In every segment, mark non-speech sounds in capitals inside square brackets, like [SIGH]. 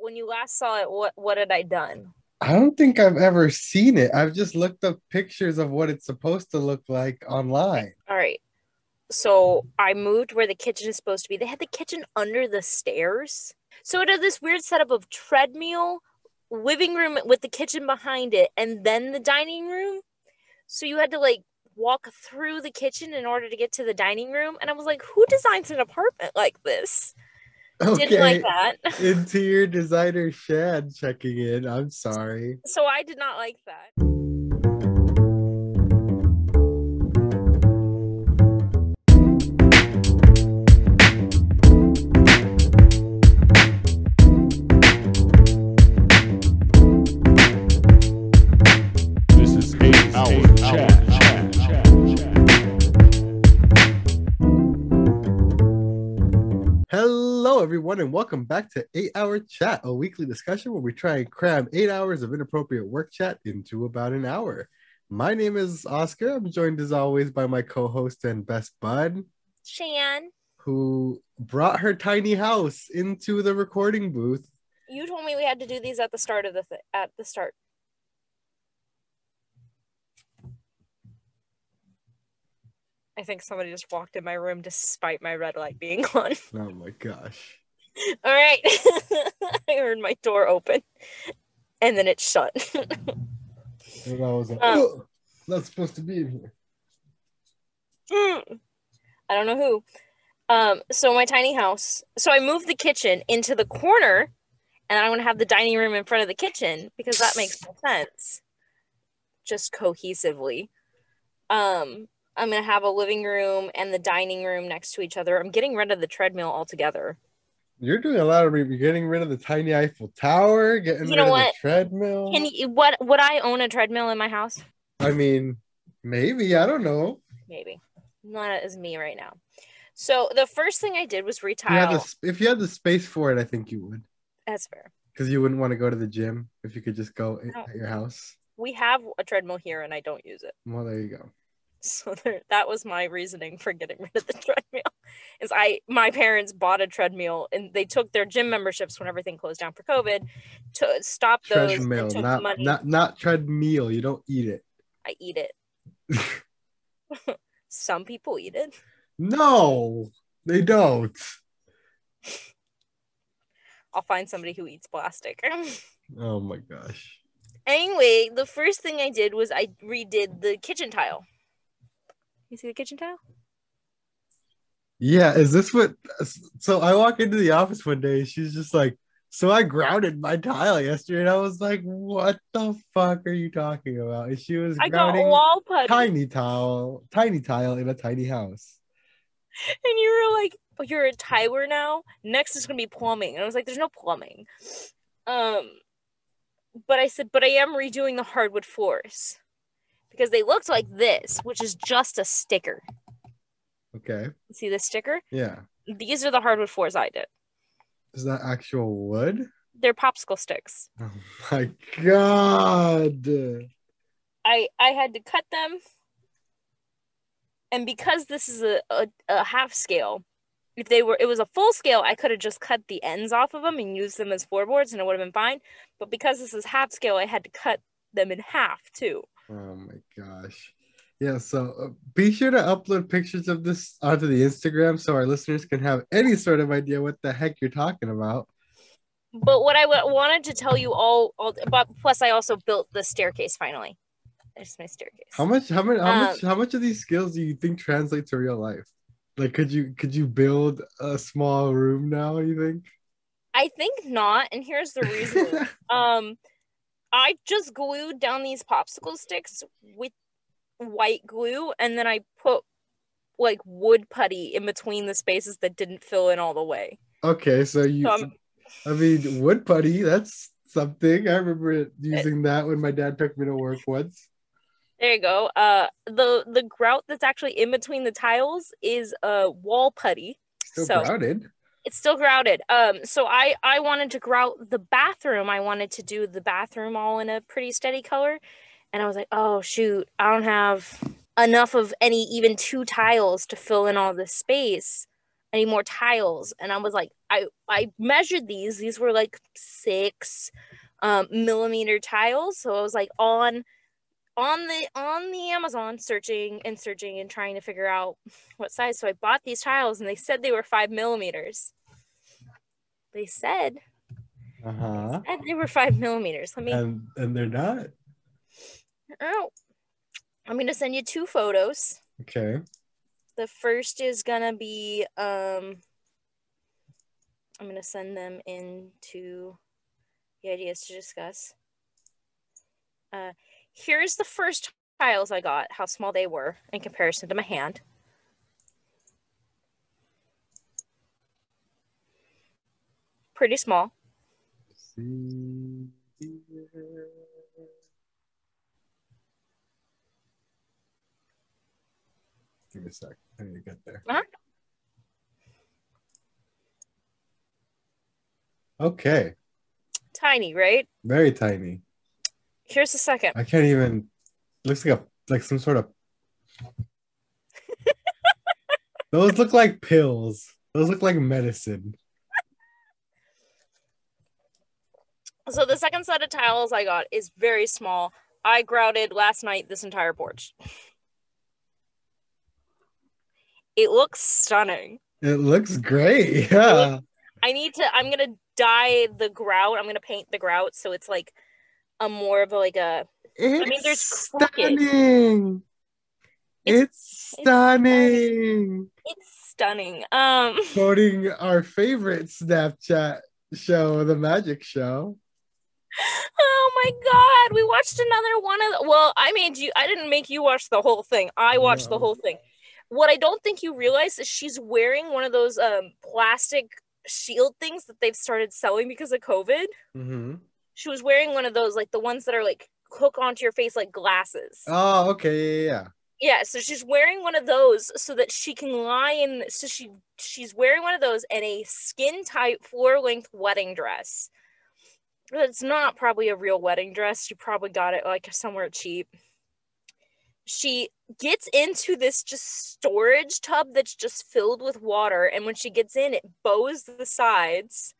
When you last saw it, what what had I done? I don't think I've ever seen it. I've just looked up pictures of what it's supposed to look like online. All right. So I moved where the kitchen is supposed to be. They had the kitchen under the stairs. So it had this weird setup of treadmill, living room with the kitchen behind it, and then the dining room. So you had to like walk through the kitchen in order to get to the dining room. And I was like, who designs an apartment like this? [LAUGHS] Didn't like that. [LAUGHS] Interior designer Shad checking in. I'm sorry. So I did not like that. Everyone, and welcome back to 8 Hour Chat, a weekly discussion where we try and cram eight hours of inappropriate work chat into about an hour. My name is Oscar. I'm joined as always by my co host and best bud, Shan, who brought her tiny house into the recording booth. you told me we had to do these at the start of the th- at the start. I think somebody just walked in my room despite my red light being [LAUGHS] on. Oh my gosh. All right. [LAUGHS] I heard my door open and then it shut. [LAUGHS] And I was like, Um, not supposed to be in here. Mm. I don't know who. Um, so my tiny house. So I moved the kitchen into the corner and I'm gonna have the dining room in front of the kitchen because that makes more sense. Just cohesively. Um, I'm gonna have a living room and the dining room next to each other. I'm getting rid of the treadmill altogether. You're doing a lot of re- getting rid of the tiny Eiffel Tower, getting You rid know of the treadmill. Can you what would I own a treadmill in my house? I mean, maybe I don't know. Maybe. Not as me right now. So the first thing I did was you, the, if you had the space for it, I think you would, That's fair. because you wouldn't want to go to the gym if you could just go No. at your house. We have a treadmill here and I don't use it. Well, there you go. So there, that was my reasoning for getting rid of the treadmill. Is I my parents bought a treadmill and they took their gym memberships when everything closed down for COVID to stop those Treadmill, not money. not not treadmill. You don't eat it. I eat it. [LAUGHS] Some people eat it. No, they don't. I'll find somebody who eats plastic. [LAUGHS] Oh my gosh. anyway, the first thing I did was I redid the kitchen tile. You see the kitchen tile? Yeah, is this what? So I walk into the office one day. She's just like, "So I grounded my tile yesterday," and I was like, "What the fuck are you talking about?" And she was I got grounding wall putty. tiny tile, tiny tile in a tiny house. And you were like, oh, you're a tiler now? Next is gonna be plumbing. And I was like, there's no plumbing. Um but I said, but I am redoing the hardwood floors. Because they looked like this, which is just a sticker. Okay, See the sticker? yeah. These are the hardwood floors I did. Is that actual wood? They're popsicle sticks. Oh my god! I I had to cut them. And because this is a, a, a half scale, if they were it was a full scale, I could have just cut the ends off of them and used them as floorboards and it would have been fine. But because this is half scale, I had to cut them in half too. Oh my gosh. Yeah, so uh, be sure to upload pictures of this onto the Instagram so our listeners can have any sort of idea what the heck you're talking about. But what I w- wanted to tell you all, all but plus I also built the staircase finally. There's my staircase. How much how much how Um, much how much of these skills do you think translate to real life? Like could you could you build a small room now, you think? I think not, and here's the reason. [LAUGHS] um I just glued down these popsicle sticks with white glue and then I put like wood putty in between the spaces that didn't fill in all the way. okay, so you So I'm- mean wood putty, that's something. I remember using that when my dad took me to work once. There you go. Uh the the grout that's actually in between the tiles is uh wall putty. Still So- crowded. It's still grouted. Um so I I wanted to grout the bathroom. I wanted to do the bathroom all in a pretty steady color. And I was like, "Oh shoot, I don't have enough of any even two tiles to fill in all this space." I need more tiles. And I was like, I I measured these. These were like six um, millimeter tiles. So I was like on on the on the Amazon searching and searching and trying to figure out what size. So I bought these tiles and they said they were five millimeters. They said, Uh-huh. said they were five millimeters. Let me And and they're not. oh I'm gonna send you two photos. Okay. The first is gonna be um I'm gonna send them into the ideas to discuss. Uh here's the first tiles I got, how small they were in comparison to my hand. Pretty small. Give me a sec. I need to get there. Uh-huh. Okay. Tiny, right? Very tiny. Here's the second. I can't even. Looks like a like some sort of. [LAUGHS] Those look like pills. Those look like medicine. So the second set of tiles I got is very small. I grouted last night this entire porch. It looks stunning. It looks great. Yeah. I need to I'm gonna dye the grout. I'm gonna paint the grout so it's like a more of a like a It's mean, there's stunning. It's- It's, stunning. it's stunning. Um [LAUGHS] Quoting our favorite Snapchat show, The Magic Show. oh my god, we watched another one of the, well, I made you I didn't make you watch the whole thing. I watched the whole thing. What I don't think you realize is she's wearing one of those um plastic shield things that they've started selling because of COVID. Mm-hmm. She was wearing one of those like the ones that are like hook onto your face like glasses. Oh, okay. Yeah, yeah. Yeah, so she's wearing one of those so that she can lie in so she she's wearing one of those and a skin tight floor length wedding dress. It's not probably a real wedding dress. She probably got it like somewhere cheap. She gets into this just storage tub that's just filled with water and when she gets in it bows the sides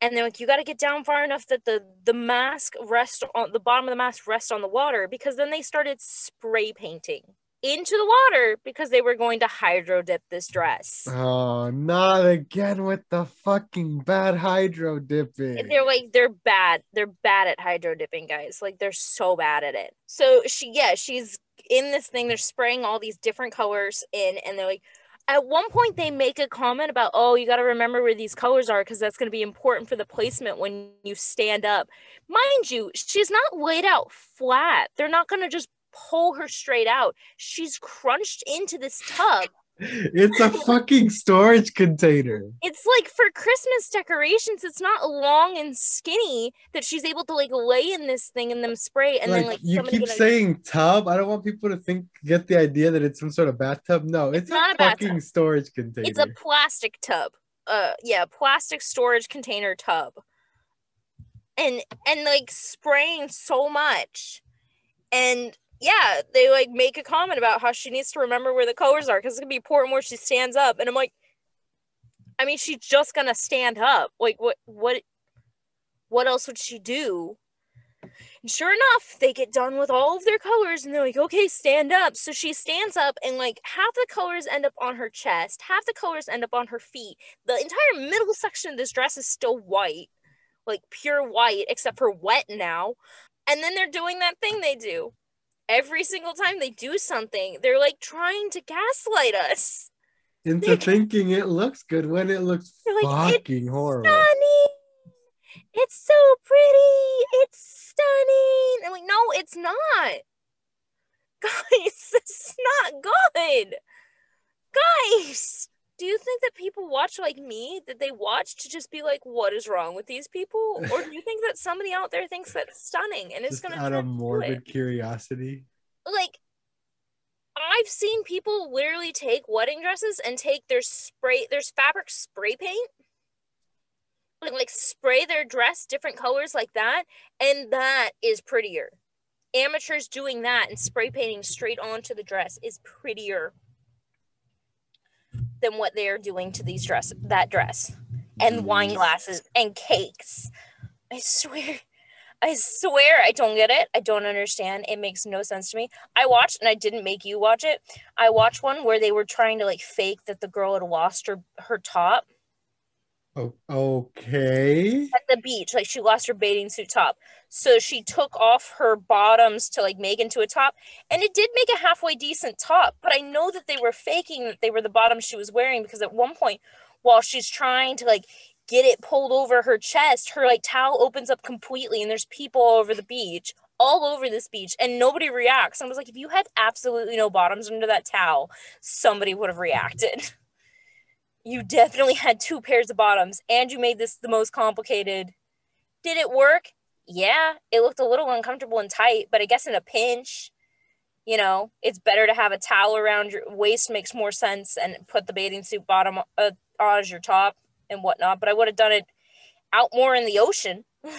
and they're like you got to get down far enough that the the mask rest on the bottom of the mask rest on the water because then they started spray painting into the water because they were going to hydro dip this dress. Oh, not again with the fucking bad hydro dipping. And they're like they're bad they're bad at hydro dipping guys. Like they're so bad at it. So she yeah she's in this thing they're spraying all these different colors in and they're like at one point they make a comment about oh you got to remember where these colors are because that's going to be important for the placement when you stand up. Mind you she's not laid out flat. They're not going to just pull her straight out. She's crunched into this tub it's a fucking storage container. it's like for Christmas decorations, it's not long and skinny that she's able to like lay in this thing and then spray and like, then like you keep gonna- saying tub. I don't want people to think get the idea that it's some sort of bathtub. No, it's, It's not a a bathtub. fucking storage container. it's a plastic tub. Uh yeah, plastic storage container tub. And and like spraying so much. And yeah, they like make a comment about how she needs to remember where the colors are because it's gonna be important where she stands up. And I'm like, I mean, she's just gonna stand up. Like what what what else would she do? And sure enough, they get done with all of their colors and they're like, okay, stand up. So she stands up and like half the colors end up on her chest, half the colors end up on her feet. The entire middle section of this dress is still white, like pure white, except for wet now. And then they're doing that thing they do. Every single time they do something, they're like trying to gaslight us. Into thinking it looks good when it looks They're like, "It's fucking horrible. Stunning! It's so pretty! It's stunning! I'm like, no, it's not. [LAUGHS] Guys, it's not good. Guys, do you think that people watch like me? that they watch to just be like, what is wrong with these people? Or do you think that somebody out there thinks that's stunning and it's gonna out of morbid curiosity. like I've seen people literally take wedding dresses and take their spray there's fabric spray paint like like spray their dress different colors like that and that is prettier amateurs doing that and spray painting straight onto the dress is prettier than what they are doing to these dress that dress and wine Mm. glasses and cakes. I swear, [LAUGHS] I swear I don't get it. I don't understand. It makes no sense to me. I watched and I didn't make you watch it. I watched one where they were trying to like fake that the girl had lost her her top Oh, okay. at the beach. Like she lost her bathing suit top. So she took off her bottoms to like make into a top. And it did make a halfway decent top. But I know that they were faking that they were the bottoms she was wearing because at one point, while she's trying to like get it pulled over her chest, her like towel opens up completely and there's people all over the beach. All over this beach, and nobody reacts. And I was like, if you had absolutely no bottoms under that towel, somebody would have reacted. [LAUGHS] You definitely had two pairs of bottoms, and you made this the most complicated did it work? Yeah, it looked a little uncomfortable and tight, but I guess in a pinch, you know, it's better to have a towel around your waist makes more sense and put the bathing suit bottom uh, on as your top and whatnot. But I would have done it out more in the ocean. [LAUGHS]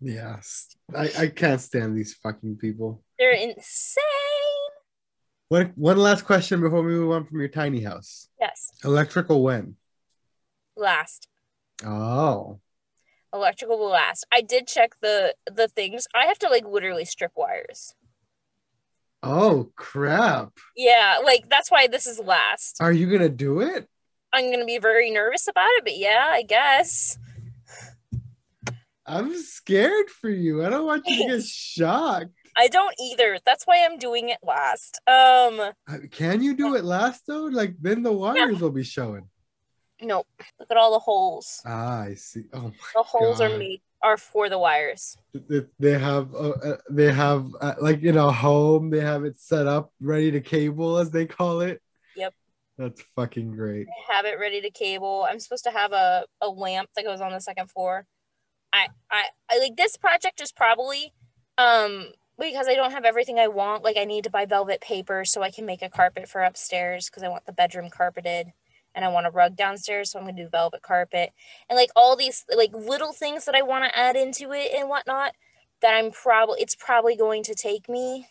Yes. I, I can't stand these fucking people. They're insane. One, one last question before we move on from your tiny house. Yes, Electrical when? last Oh. electrical will last. I did check the the things. I have to like literally strip wires. Oh crap. Yeah, like that's why this is last. Are you gonna do it? I'm gonna be very nervous about it, but yeah, I guess. I'm scared for you. I don't want you to get [LAUGHS] shocked. I don't either. That's why I'm doing it last. Um, Uh, Can you do it last though? Like then the wires will be showing. nope. Look at all the holes. Ah, I see. Oh The holes are God. made are for the wires. they, they have uh, uh, they have uh, like in a home they have it set up ready to cable as they call it Yep. that's fucking great I have it ready to cable. I'm supposed to have a, a lamp that goes on the second floor. I, I I like this project is probably um because I don't have everything I want. Like I need to buy velvet paper so I can make a carpet for upstairs because I want the bedroom carpeted and I want a rug downstairs, so I'm gonna do velvet carpet and like all these like little things that I want to add into it and whatnot. That I'm probably it's probably going to take me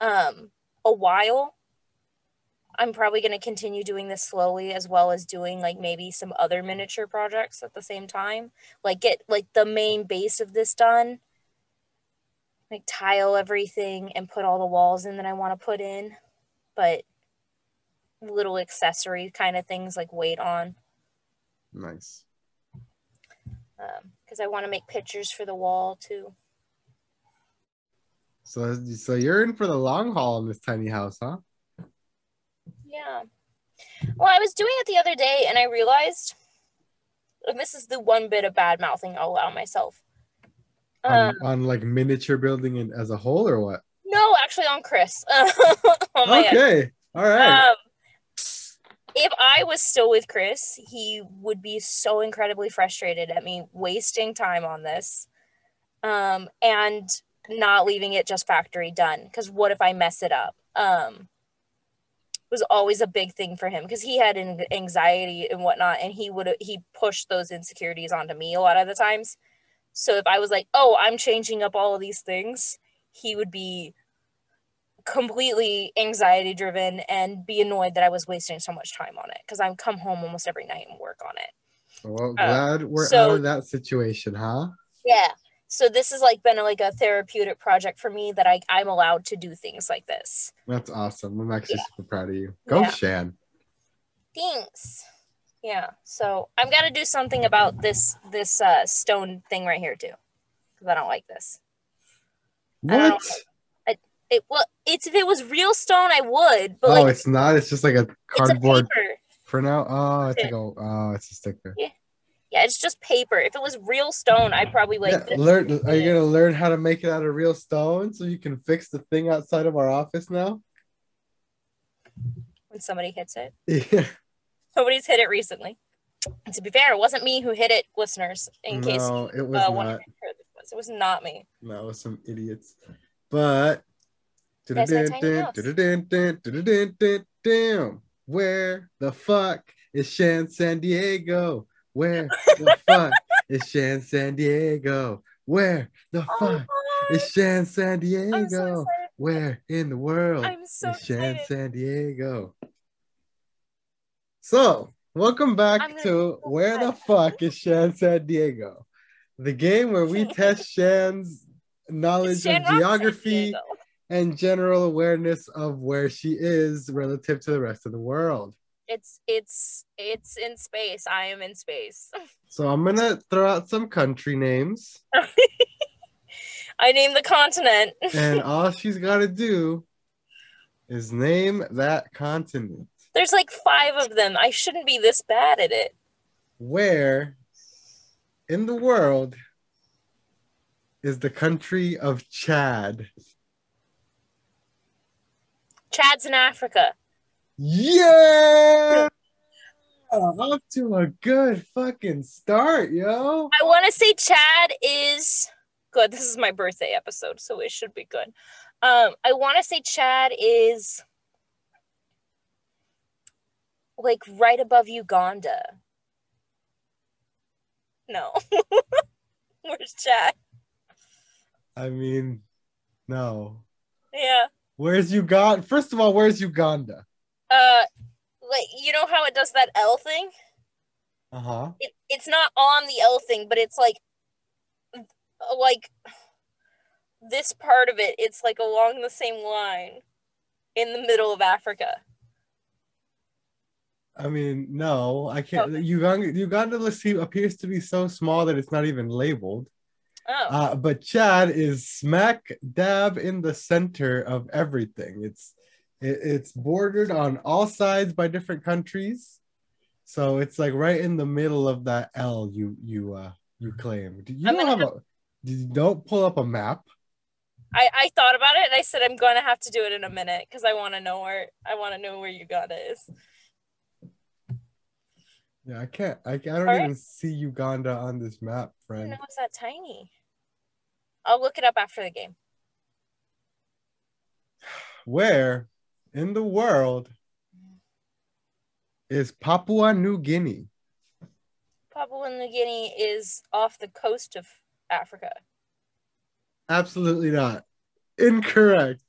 um a while I'm probably going to continue doing this slowly as well as doing like maybe some other miniature projects at the same time. Like get like the main base of this done. Like tile everything and put all the walls in that I want to put in. But little accessory kind of things like weight on nice um, because I want to make pictures for the wall too. so uh, so you're in for the long haul in this tiny house huh Yeah. Well, I was doing it the other day and I realized, and this is the one bit of bad mouthing I'll allow myself. Um, on, on like miniature building and as a whole or what No, actually on Chris. [LAUGHS] on end. okay all right Um, if I was still with Chris, he would be so incredibly frustrated at me wasting time on this um, and not leaving it just factory done. Because what if I mess it up? Um, was always a big thing for him because he had an- anxiety and whatnot, and he would he pushed those insecurities onto me a lot of the times. So if I was like, "Oh, I'm changing up all of these things," he would be completely anxiety driven and be annoyed that I was wasting so much time on it because I come home almost every night and work on it. well glad we're uh, so- out of that situation huh Yeah. So this has like been like a therapeutic project for me that I I'm allowed to do things like this. that's awesome i'm actually super proud of you go Yeah. shan Thanks. Yeah. So I've got to do something about this this uh stone thing right here too. Because I don't like this. I don't what It well it's if it was real stone I would, but oh like it's not it's just like a cardboard for now oh it's Yeah. like a oh it's a sticker Yeah, it's just paper. If it was real stone, I'd probably like yeah, learn. Are you gonna learn how to make it out of real stone so you can fix the thing outside of our office now? when somebody hits it. [LAUGHS] Yeah. Nobody's hit it recently. And to be fair, it wasn't me who hit it, listeners. In case no, it was uh, not. it was, it was not me. No, it was some idiots. But. Guys, my tiny house. Where the fuck is Shan San Diego? Where the fuck is Shan San Diego? Where the fuck is Shan San God, I'm so Diego? Where in the world I'm so is Shan. San Diego? So, welcome back gonna Where the. Fuck is Shan San Diego? The game where we [LAUGHS] test Shan's knowledge Shan of geography and general awareness of where she is relative to the rest of the world. It's it's it's in space. I am in space. [LAUGHS] So, I'm going to throw out some country names, [LAUGHS] I named the continent. and all she's got to do is name that continent. There's like five of them. I shouldn't be this bad at it. Where in the world is the country of Chad? Chad's in Africa. Yeah! Off to a good fucking start, yo. I want to say Chad is good. This is my birthday episode, so it should be good. Um, I want to say Chad is like right above Uganda. No. [LAUGHS] Where's Chad? I mean, no. Yeah. Where's Uganda? First of all, where's Uganda? Uh like you know how it does that L thing? Uh huh. It, it's not on the L thing, but it's like like this part of it, it's like along the same line in the middle of Africa. I mean, no, I can't. Okay. Uganda, Uganda appears to be so small that it's not even labeled. Oh. Uh, but Chad is smack dab in the center of everything. It's it, it's bordered on all sides by different countries, so it's like right in the middle of that L you you uh you claim. Do You I'm don't have gonna a you don't pull up a map. I, I thought about it and I said I'm gonna have to do it in a minute because I want to know where I want to know where Uganda is. Yeah, I can't. I, I don't even see Uganda on this map, friend. know it's that tiny. I'll look it up after the game. Where in the world is Papua New Guinea? Papua New Guinea is off the coast of Africa. Absolutely not. Incorrect.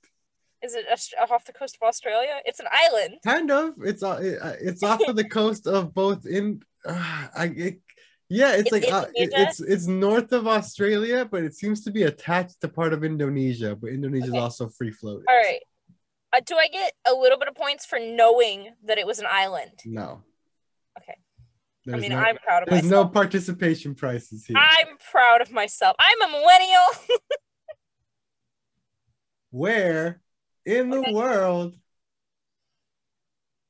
Is it off the coast of Australia? It's an island. Kind of. It's uh, uh, it's off of the coast of both in. Uh, [SIGHS] I it, yeah, it's It's like uh, it's it's north of Australia, but it seems to be attached to part of Indonesia. But Indonesia is Okay. also free floating. All right. Uh, do I get a little bit of points for knowing that it was an island? No. Okay. There's I mean, no, I'm proud of there's no participation prices here. I'm proud of myself. I'm a millennial. [LAUGHS] Where in the Okay. world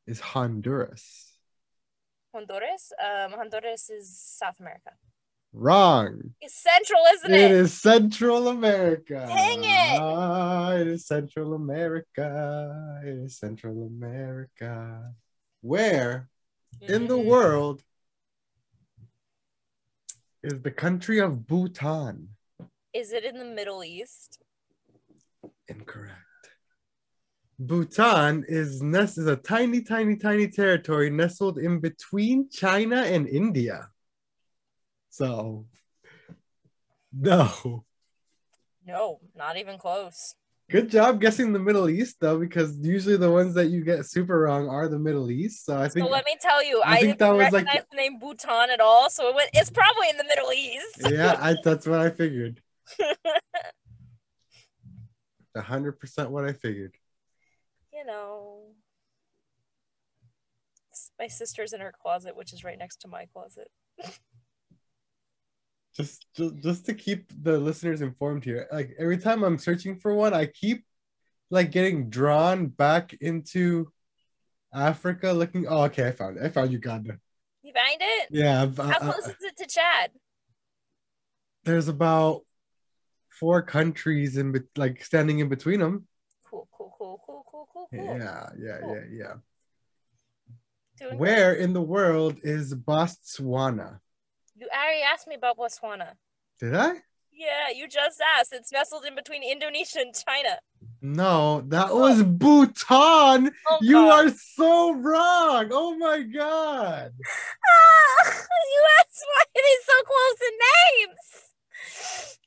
is Honduras? Honduras. Um, Honduras is South America. Wrong. It's central, isn't It it? is Central America. Dang it. Ah, it is Central America. It is Central America. Where in the Mhm. world is the country of Bhutan? Is it in the Middle East? Incorrect. Bhutan is nest is a tiny, tiny, tiny territory nestled in between China and India. So, no. No, not even close. Good job guessing the Middle East, though, because usually the ones that you get super wrong are the Middle East. So I think so let me tell you, I I, think didn't that was like- recognize the name Bhutan at all. So it went, it's probably in the Middle East. yeah, I, [LAUGHS] that's what I figured. [LAUGHS] A hundred percent what I figured. You know, my sister's in her closet, which is right next to my closet. [LAUGHS] Just, just, just to keep the listeners informed here. Like every time I'm searching for one, I keep like getting drawn back into Africa. Looking. Oh, okay, I found it. I found Uganda. You find it? Yeah, How I- I- close is it to Chad? there's about four countries in like standing in between them. Cool, cool, cool, cool. Yeah, yeah, Cool. yeah, yeah. Doing good. Where in the world is Botswana? You already asked me about Botswana. Did I? Yeah, you just asked. It's nestled in between Indonesia and China. No, that was Bhutan. Oh, You are so wrong. Oh my god. Ah, [LAUGHS] you asked why are they so close in names?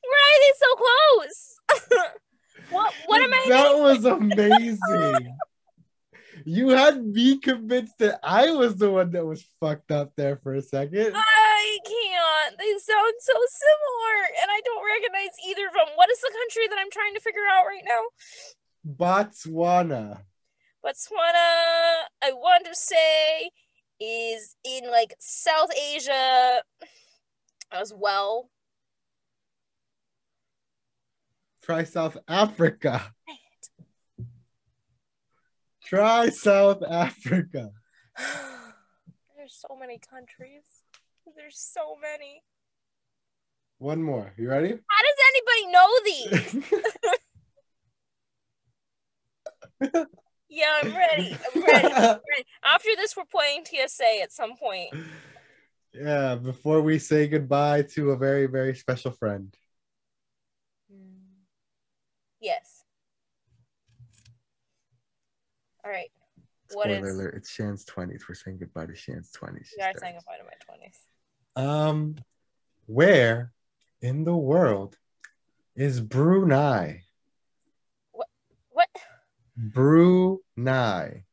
Why are they so close? [LAUGHS] what what am I That naming? was amazing. You had me convinced that I was the one that was fucked up there for a second. I can't. They sound so similar, and I don't recognize either of them. What is the country that I'm trying to figure out right now? Botswana. Botswana, I want to say, is in like South Asia as well. Try South Africa. Try South Africa. [GASPS] There's so many countries. There's so many. One more. You ready? How does anybody know these? [LAUGHS] yeah, I'm ready. I'm ready. I'm [LAUGHS] ready. After this, we're playing TSA at some point. yeah, before we say goodbye to a very, very special friend. Yes. All right. What Spoiler is? alert, it's Shan's 20s. We're saying goodbye to Shan's 20s. We She are starts. saying goodbye to my twenties. Um, where in the world is Brunei? What? Brunei.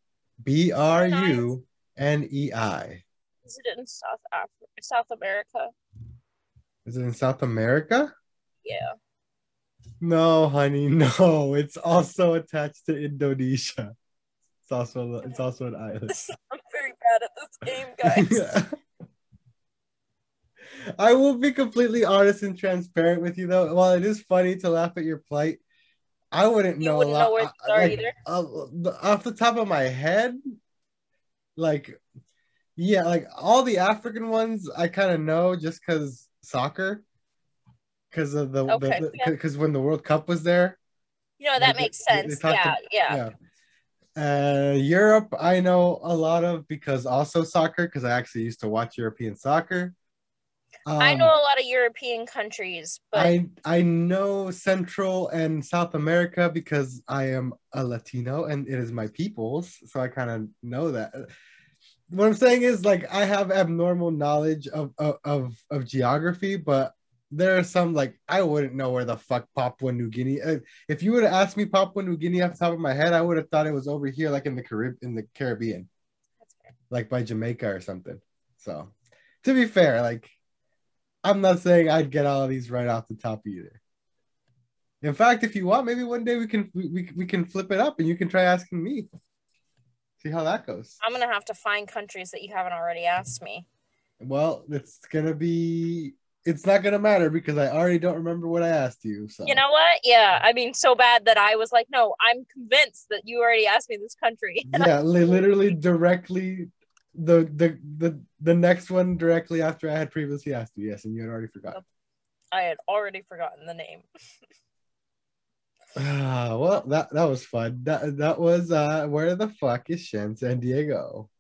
B R U N E I. Is it in South Africa? South America? Is it in South America? Yeah. No, honey, [LAUGHS] no. It's also attached to Indonesia. It's also it's also an island. [LAUGHS] I'm very bad at this game, guys. [LAUGHS] I will be completely honest and transparent with you though. While it is funny to laugh at your plight, I wouldn't You know wouldn't a lot. know where I- like, either? uh, off the top of my head, like yeah, like all the African ones I kind of know just because soccer, because of the Okay, because yeah. when the World Cup was there. You know, that They- makes sense. Yeah, yeah. yeah. Uh, Europe, I know a lot of because also soccer, because I actually used to watch European soccer. I Um, know a lot of European countries, but I I know Central and South America because I am a Latino and it is my people's, so I kind of know that. What I'm saying is like I have abnormal knowledge of, of of of geography, but there are some like I wouldn't know where the fuck Papua New Guinea. uh, If you would have asked me Papua New Guinea off the top of my head, I would have thought it was over here, like in the Carib in the Caribbean, That's like by Jamaica or something. So, to be fair, like I'm not saying I'd get all of these right off the top either. In fact, if you want, maybe one day we can we, we can flip it up and you can try asking me. See how that goes. I'm gonna have to find countries that you haven't already asked me. Well, it's gonna be it's not gonna matter because I already don't remember what I asked you. So You know what? Yeah, I mean, so bad that I was like, no, I'm convinced that you already asked me this country. [LAUGHS] yeah, li- literally directly the the the the next one directly after I had previously asked you. Yes, and you had already forgotten. I had already forgotten the name. [SIGHS] Ah, well, that that was fun. That that was uh where the fuck is Shen San Diego?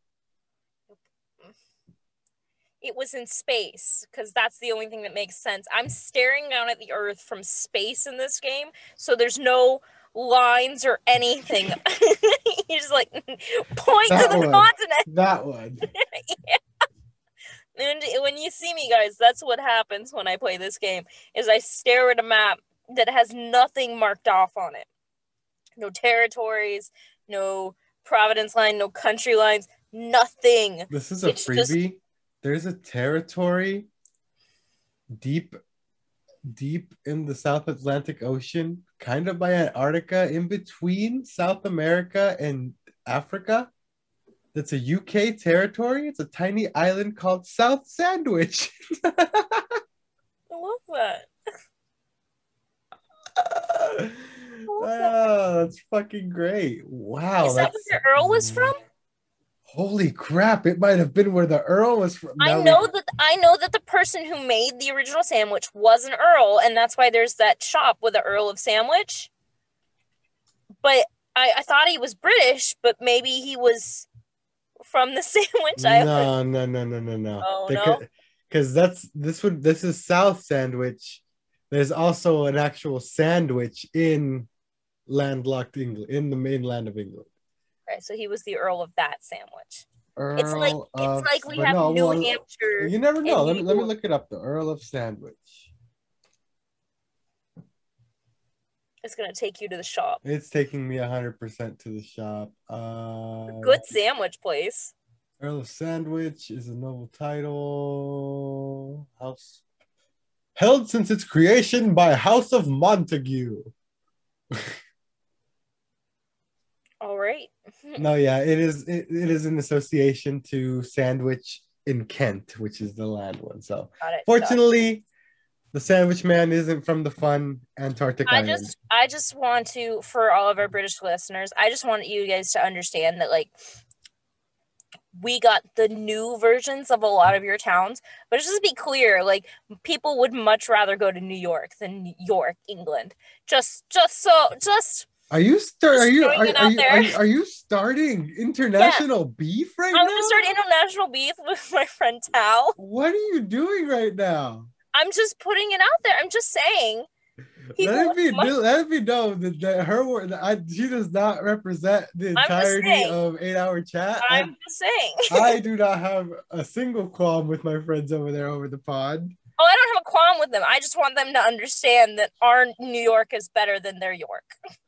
It was in space because that's the only thing that makes sense. I'm staring down at the Earth from space in this game, so there's no lines or anything. [LAUGHS] [LAUGHS] you just like [LAUGHS] point That to the one. continent. That one. yeah. And when you see me, guys, that's what happens when I play this game. Is I stare at a map that has nothing marked off on it. No territories, no Providence line, no country lines, nothing. This is a It's just- freebie. There's a territory deep, deep in the South Atlantic Ocean, kind of by Antarctica, in between South America and Africa. That's a UK territory. It's a tiny island called South Sandwich. [LAUGHS] [LAUGHS] I love that. oh, that's fucking great. Wow. Is that where Earl was from? Holy crap. It might have been where the Earl was from. I Now we- know that I know that the person who made the original sandwich was an Earl, and that's why there's that shop with the Earl of Sandwich. But I, I thought he was British, but maybe he was from the [LAUGHS] sandwich. No, no, no, no, no, no. Oh, no? Because that's this would this is South Sandwich. There's also an actual sandwich in landlocked England, in the mainland of England. Right, so he was the Earl of that sandwich. Earl It's like of- it's like we have no, New well, Hampshire. You never know. Let me, let me look it up. The Earl of Sandwich. It's gonna take you to the shop. It's taking me hundred percent to the shop. Uh, Good sandwich place. Earl of Sandwich is a novel title. House held since its creation by House of Montagu. [LAUGHS] All right. [LAUGHS] No, yeah, it is. It, it is an association to Sandwich in Kent, which is the land one. So, fortunately, the Sandwich Man isn't from the fun Antarctic I island. just I just want to for all of our British listeners, I just want you guys to understand that like we got the new versions of a lot of your towns, but just to be clear, like people would much rather go to New York than York, England. Just just so just Are you start? Are you are, are you, are you are you starting international beef right now? I'm now? gonna start international beef with [LAUGHS] my friend Tal. what are you doing right now? I'm just putting it out there. I'm just saying. Let it be would let it be known that, that her word I, she does not represent the I'm entirety saying. of eight hour chat. I'm just saying. I, [LAUGHS] I do not have a single qualm with my friends over there over the pod. Oh, I don't have a qualm with them. I just want them to understand that our New York is better than their York. [LAUGHS]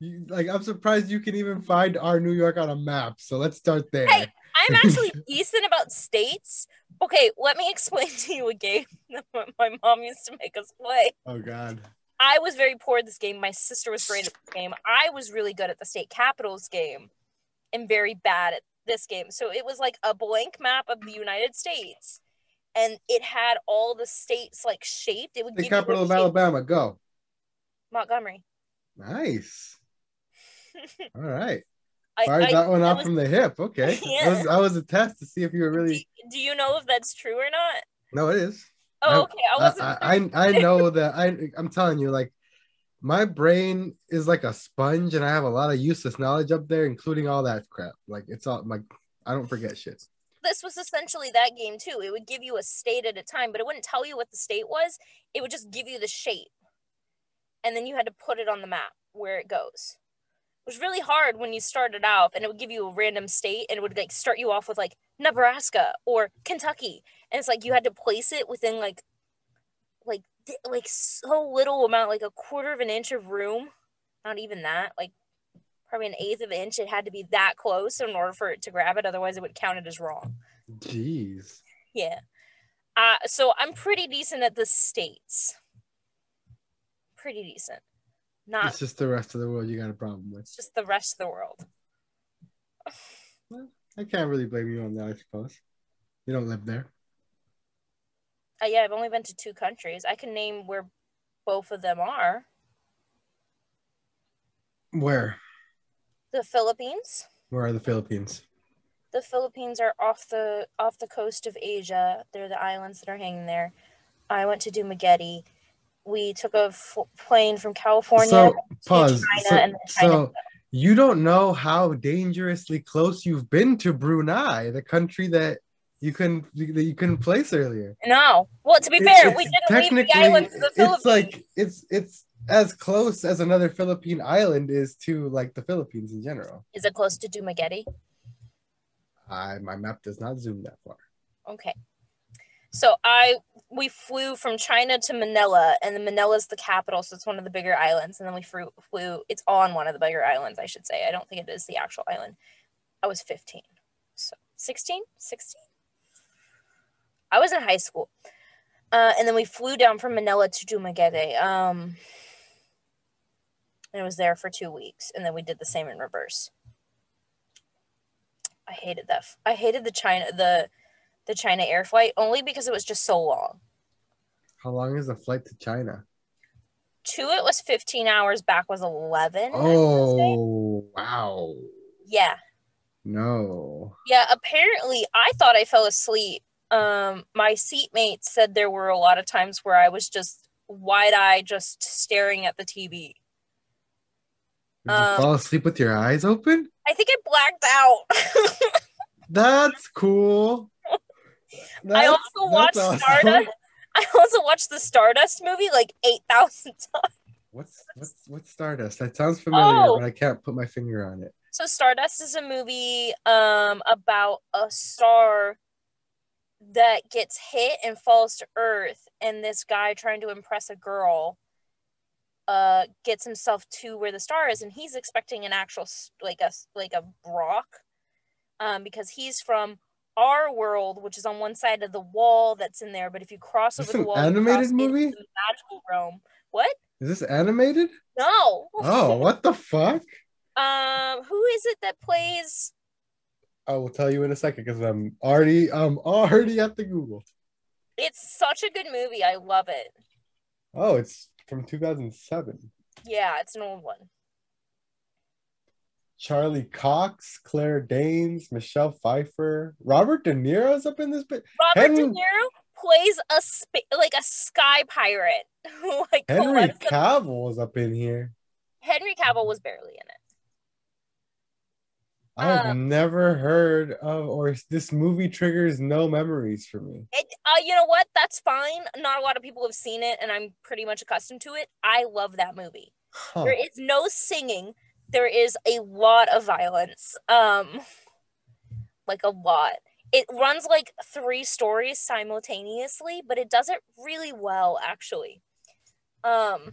You, like I'm surprised you can even find our New York on a map. So let's start there. Hey, I'm [LAUGHS] actually decent about states. Okay, let me [LAUGHS] explain to you a game [LAUGHS] that my- mom used to make us play. oh God. I was very poor at this game. My sister was great at this game. I was really good at the state capitals game and very bad at this game. So it was like a blank map of the United States. And it had all the states like shaped. It would The give you capital of shape- Alabama. Go. Montgomery. Nice. All right. I, Fired I- that one off was- from the hip. Okay. [LAUGHS] Yeah. That was, I was a test to see if you were really. do you know if that's true or not? No, it is. Oh, I- okay. I wasn't. I, I I know that I I'm telling you, like my brain is like a sponge, and I have a lot of useless knowledge up there, including all that crap. Like it's all like I don't forget shit. this was essentially that game too. It would give you a state at a time, but it wouldn't tell you what the state was. It would just give you the shape. And then you had to put it on the map where it goes. It was really hard when you started out and it would give you a random state and it would like start you off with like Nebraska or Kentucky. And it's like you had to place it within like like like so little amount, like a quarter of an inch of room. Not even that, like probably an eighth of an inch. It had to be that close in order for it to grab it. Otherwise, it would count it as wrong. Jeez. Yeah. Uh, so I'm pretty decent at the states. Pretty decent. Not It's just the rest of the world you got a problem with. just the rest of the world. I can't really blame you on that, I suppose. You don't live there. Uh, yeah, I've only been to two countries. I can name where both of them are. Where? The Philippines. Where are the Philippines? The Philippines are off the off the coast of Asia. They're the islands that are hanging there. I went to Dumaguete. We took a f- plane from California So to pause. China So, and then China. so you don't know how dangerously close you've been to Brunei, the country that you couldn't that you couldn't place earlier. no. Well, to be It's- fair, it's we didn't leave the island the Philippines. It's like it's it's as close as another Philippine island is to like the Philippines in general. Is it close to Dumaguete? I my map does not zoom that far. Okay. So I we flew from China to Manila, and then Manila's the capital, so it's one of the bigger islands. And then we flew, flew it's on one of the bigger islands, I should say. I don't think it is the actual island. I was 15. So 16? 16? I was in high school. Uh, and then we flew down from Manila to Dumaguete. Um, and I was there for two weeks, and then we did the same in reverse. I hated that. I hated the China the the China air flight only because it was just so long. How long is the flight to China? Two, it was 15 hours, back was 11. I wanna say. Oh wow. Yeah. No. Yeah, apparently I thought I fell asleep. Um my seatmate said there were a lot of times where I was just wide-eyed just staring at the TV. Did you Um, fall asleep with your eyes open? I think I blacked out. [LAUGHS] That's cool. I also watched awesome. Stardust. [LAUGHS] I also watched the Stardust movie like 8,000 [LAUGHS] times. What's what's what's Stardust? That sounds familiar, Oh. but I can't put my finger on it. So Stardust is a movie um about a star that gets hit and falls to earth and this guy trying to impress a girl uh gets himself to where the star is and he's expecting an actual like a like a rock um because he's from our world which is on one side of the wall that's in there but if you cross over the wall animated movie? the magical realm what Is this animated? no Oh, what the fuck? um who is it that plays I will tell you in a second because I'm already I'm already at the Google. it's such a good movie i love it Oh, it's from 2007. yeah it's an old one Charlie Cox, Claire Danes, Michelle Pfeiffer, Robert De Niro's up in this bit. robert de niro plays a sp- like a sky pirate [LAUGHS] like Henry Cavill is up in here. henry cavill was barely in it I have Uh, never heard of, or this movie triggers no memories for me. It, uh, you know what? That's fine. Not a lot of people have seen it, and I'm pretty much accustomed to it. I love that movie. Huh. There is no singing. There is a lot of violence. Um, like a lot. It runs like three stories simultaneously, but it does it really well, actually. Um,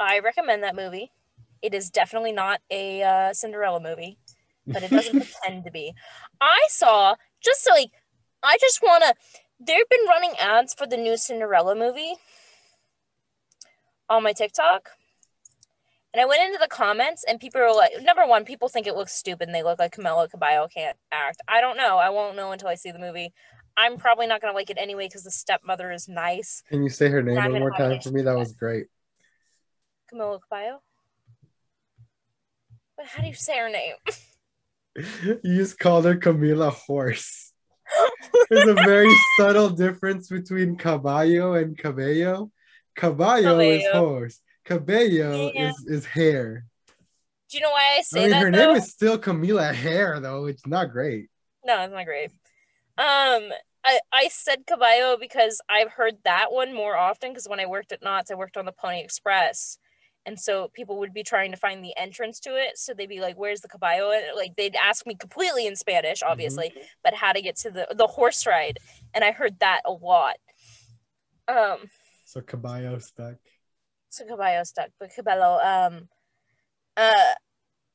I recommend that movie. It is definitely not a uh, Cinderella movie but it doesn't [LAUGHS] pretend to be. I saw just like I just want to. They've been running ads for the new Cinderella movie on my TikTok, and I went into the comments, and people were like, number one, people think it looks stupid, and they look like Camila Cabello can't act. I don't know. I won't know until I see the movie. I'm probably not gonna like it anyway because the stepmother is nice. Can you say her name one more time for me? That was great. Camila Cabello. But how do you say her name? [LAUGHS] You just called her Camila Horse. There's a very [LAUGHS] subtle difference between caballo and cabello. Caballo is horse. Cabello Yeah. is, is hair. Do you know why I I say mean, that? her though? name is still Camila Hair, though. It's not great. No, it's not great. Um, I I said caballo because I've heard that one more often because when I worked at Knott's, I worked on the Pony Express, and so people would be trying to find the entrance to it. So they'd be like, "Where's the caballo?" And like they'd ask me completely in Spanish, obviously, but how to get to the the horse ride, and I heard that a lot. Um, So caballo stuck. So caballo stuck, but caballo. Um, uh,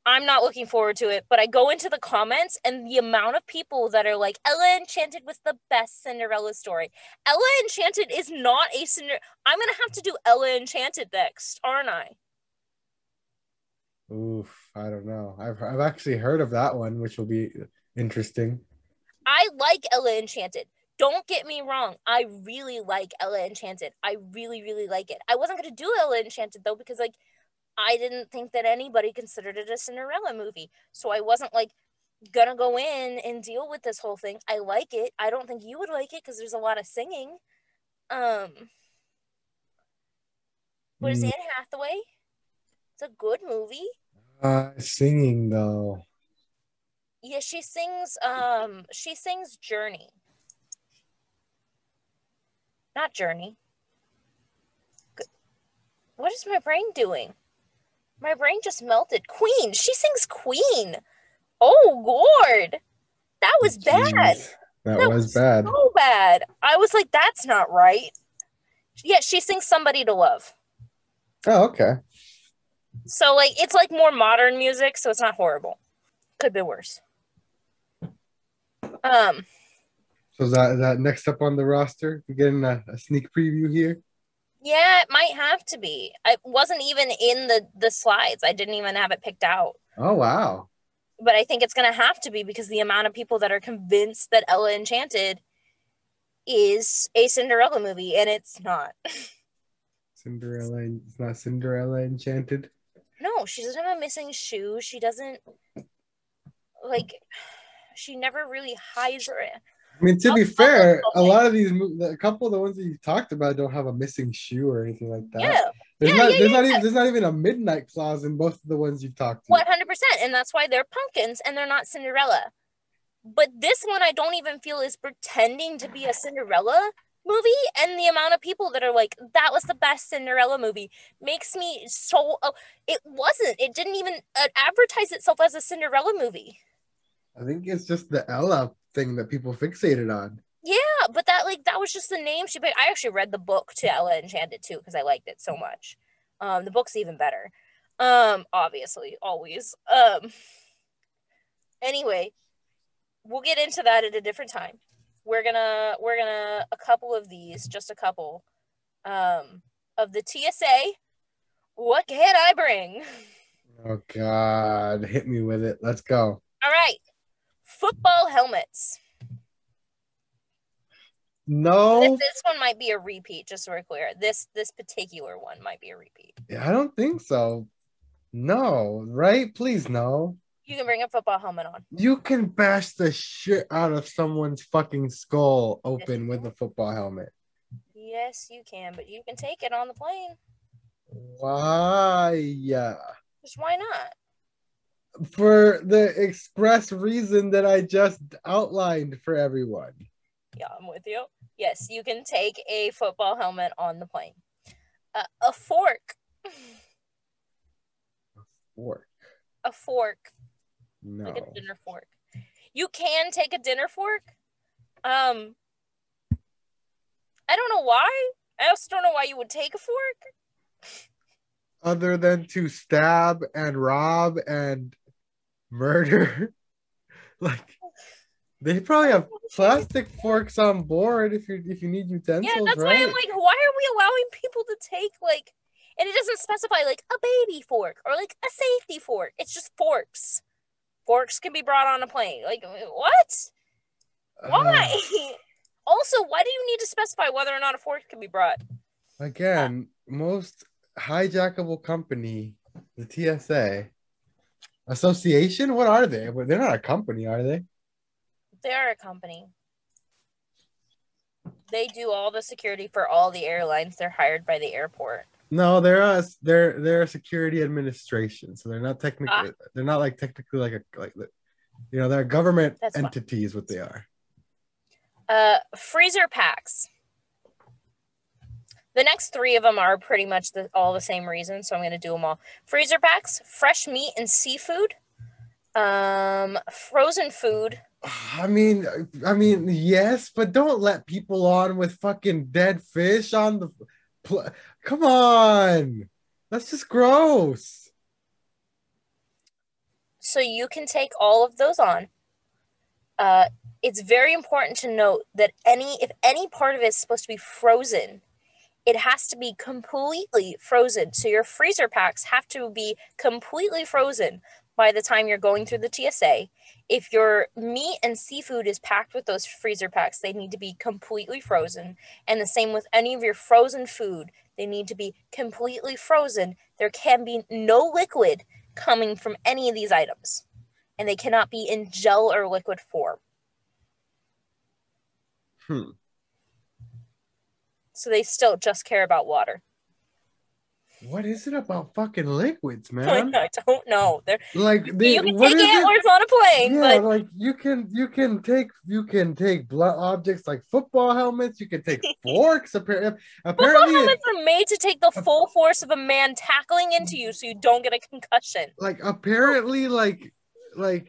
I'm not looking forward to it, but I go into the comments and the amount of people that are like, Ella Enchanted was the best Cinderella story. Ella Enchanted is not a Cinder. I'm gonna have to do Ella Enchanted next, aren't I? Oof, I don't know. I've I've actually heard of that one, which will be interesting. I like Ella Enchanted. Don't get me wrong. I really like Ella Enchanted. I really, really like it. I wasn't gonna do Ella Enchanted though because like I didn't think that anybody considered it a Cinderella movie. So I wasn't like gonna go in and deal with this whole thing. I like it. I don't think you would like it because there's a lot of singing. Um what is Mm. Anne Hathaway? It's a good movie. Uh, singing though. Yeah, she sings um she sings Journey. Not Journey. What is my brain doing? My brain just melted. Queen. She sings Queen. Oh Lord. That was bad. Jeez, That, That was, was bad. So bad. I was like, that's not right. Yeah, she sings Somebody to Love. Oh, okay. So like it's like more modern music, so it's not horrible. Could be worse. Um So is that is that next up on the roster? We're getting a, a sneak preview here. Yeah, it might have to be. It wasn't even in the the slides. I didn't even have it picked out. Oh wow. But I think it's going to have to be because the amount of people that are convinced that Ella Enchanted is a Cinderella movie and it's not. [LAUGHS] Cinderella. It's not Cinderella Enchanted. No, she doesn't have a missing shoe. She doesn't like she never really hides her. I mean, to be fair, a lot of these, a couple of the ones that you talked about don't have a missing shoe or anything like that. Yeah, There's Yeah, not, yeah, there's yeah, not even, there's not even a midnight clause in both of the ones you've talked hundred percent, and that's why they're pumpkins and they're not Cinderella. But this one, I don't even feel is pretending to be a Cinderella movie, and the amount of people that are like, "That was the best Cinderella movie," makes me so. Oh, it wasn't. It didn't even uh, advertise itself as a Cinderella movie. I think it's just the Ella thing that people fixated on. Yeah, but that like that was just the name she picked. I actually read the book to Ella Enchanted too because I liked it so much. Um, the book's even better. Um, obviously, always. Um, anyway, we'll get into that at a different time. We're gonna we're gonna a couple of these, just a couple, um, of the TSA. What can I bring? Oh God, hit me with it. Let's go. All right, football helmets. No, This, this one might be a repeat, just so we're clear. This this particular one might be a repeat. Yeah, I don't think so. No, right? Please, no. You can bring a football helmet on. You can bash the shit out of someone's fucking skull open you with a football helmet. Yes, you can, but you can take it on the plane. Why? Yeah. Just why not? For the express reason that I just outlined for everyone. Yeah, I'm with you. Yes, you can take a football helmet on the plane. Uh, a fork. Fork. A fork. No. Like a dinner fork. You can take a dinner fork. Um, I don't know why. I also don't know why you would take a fork. Other than to stab and rob and murder. [LAUGHS] like they probably have plastic forks on board if you if you need utensils, Yeah, that's right? why I'm like, why are we allowing people to take like, and it doesn't specify like a baby fork or like a safety fork. It's just forks. Forks can be brought on a plane. Like what? Why? [LAUGHS] also, why do you need to specify whether or not a fork can be brought? Uh, again, most hijackable company, the TSA Association. What are they? Well, They're not a company, are they? They are a company. They do all the security for all the airlines. They're hired by the airport. No, they're a they're they're a security administration, so they're not technically Ah. they're not like technically like a like you know they're government That's entity what they are. Uh, freezer packs. The next three of them are pretty much the, all the same reason, so I'm going to do them all. Freezer packs, fresh meat and seafood, um, frozen food. I mean, I mean, yes, but don't let people on with fucking dead fish on the. Pl- Come on, that's just gross. So you can take all of those on. Uh, it's very important to note that any if any part of it is supposed to be frozen, it has to be completely frozen. So your freezer packs have to be completely frozen by the time you're going through the TSA. If your meat and seafood is packed with those freezer packs, they need to be completely frozen. And the same with any of your frozen food, they need to be completely frozen. There can be no liquid coming from any of these items, and they cannot be in gel or liquid form. Hmm. So they still just care about water. What is it about fucking liquids, [LAUGHS] man? I don't know. They're, Like they, you can take is it? antlers on a plane, Yeah, but like you can you can take you can take blunt objects like football helmets. You can take [LAUGHS] forks. Apparently, football helmets are made to take the full force of a man tackling into you, so you don't get a concussion. like apparently, like like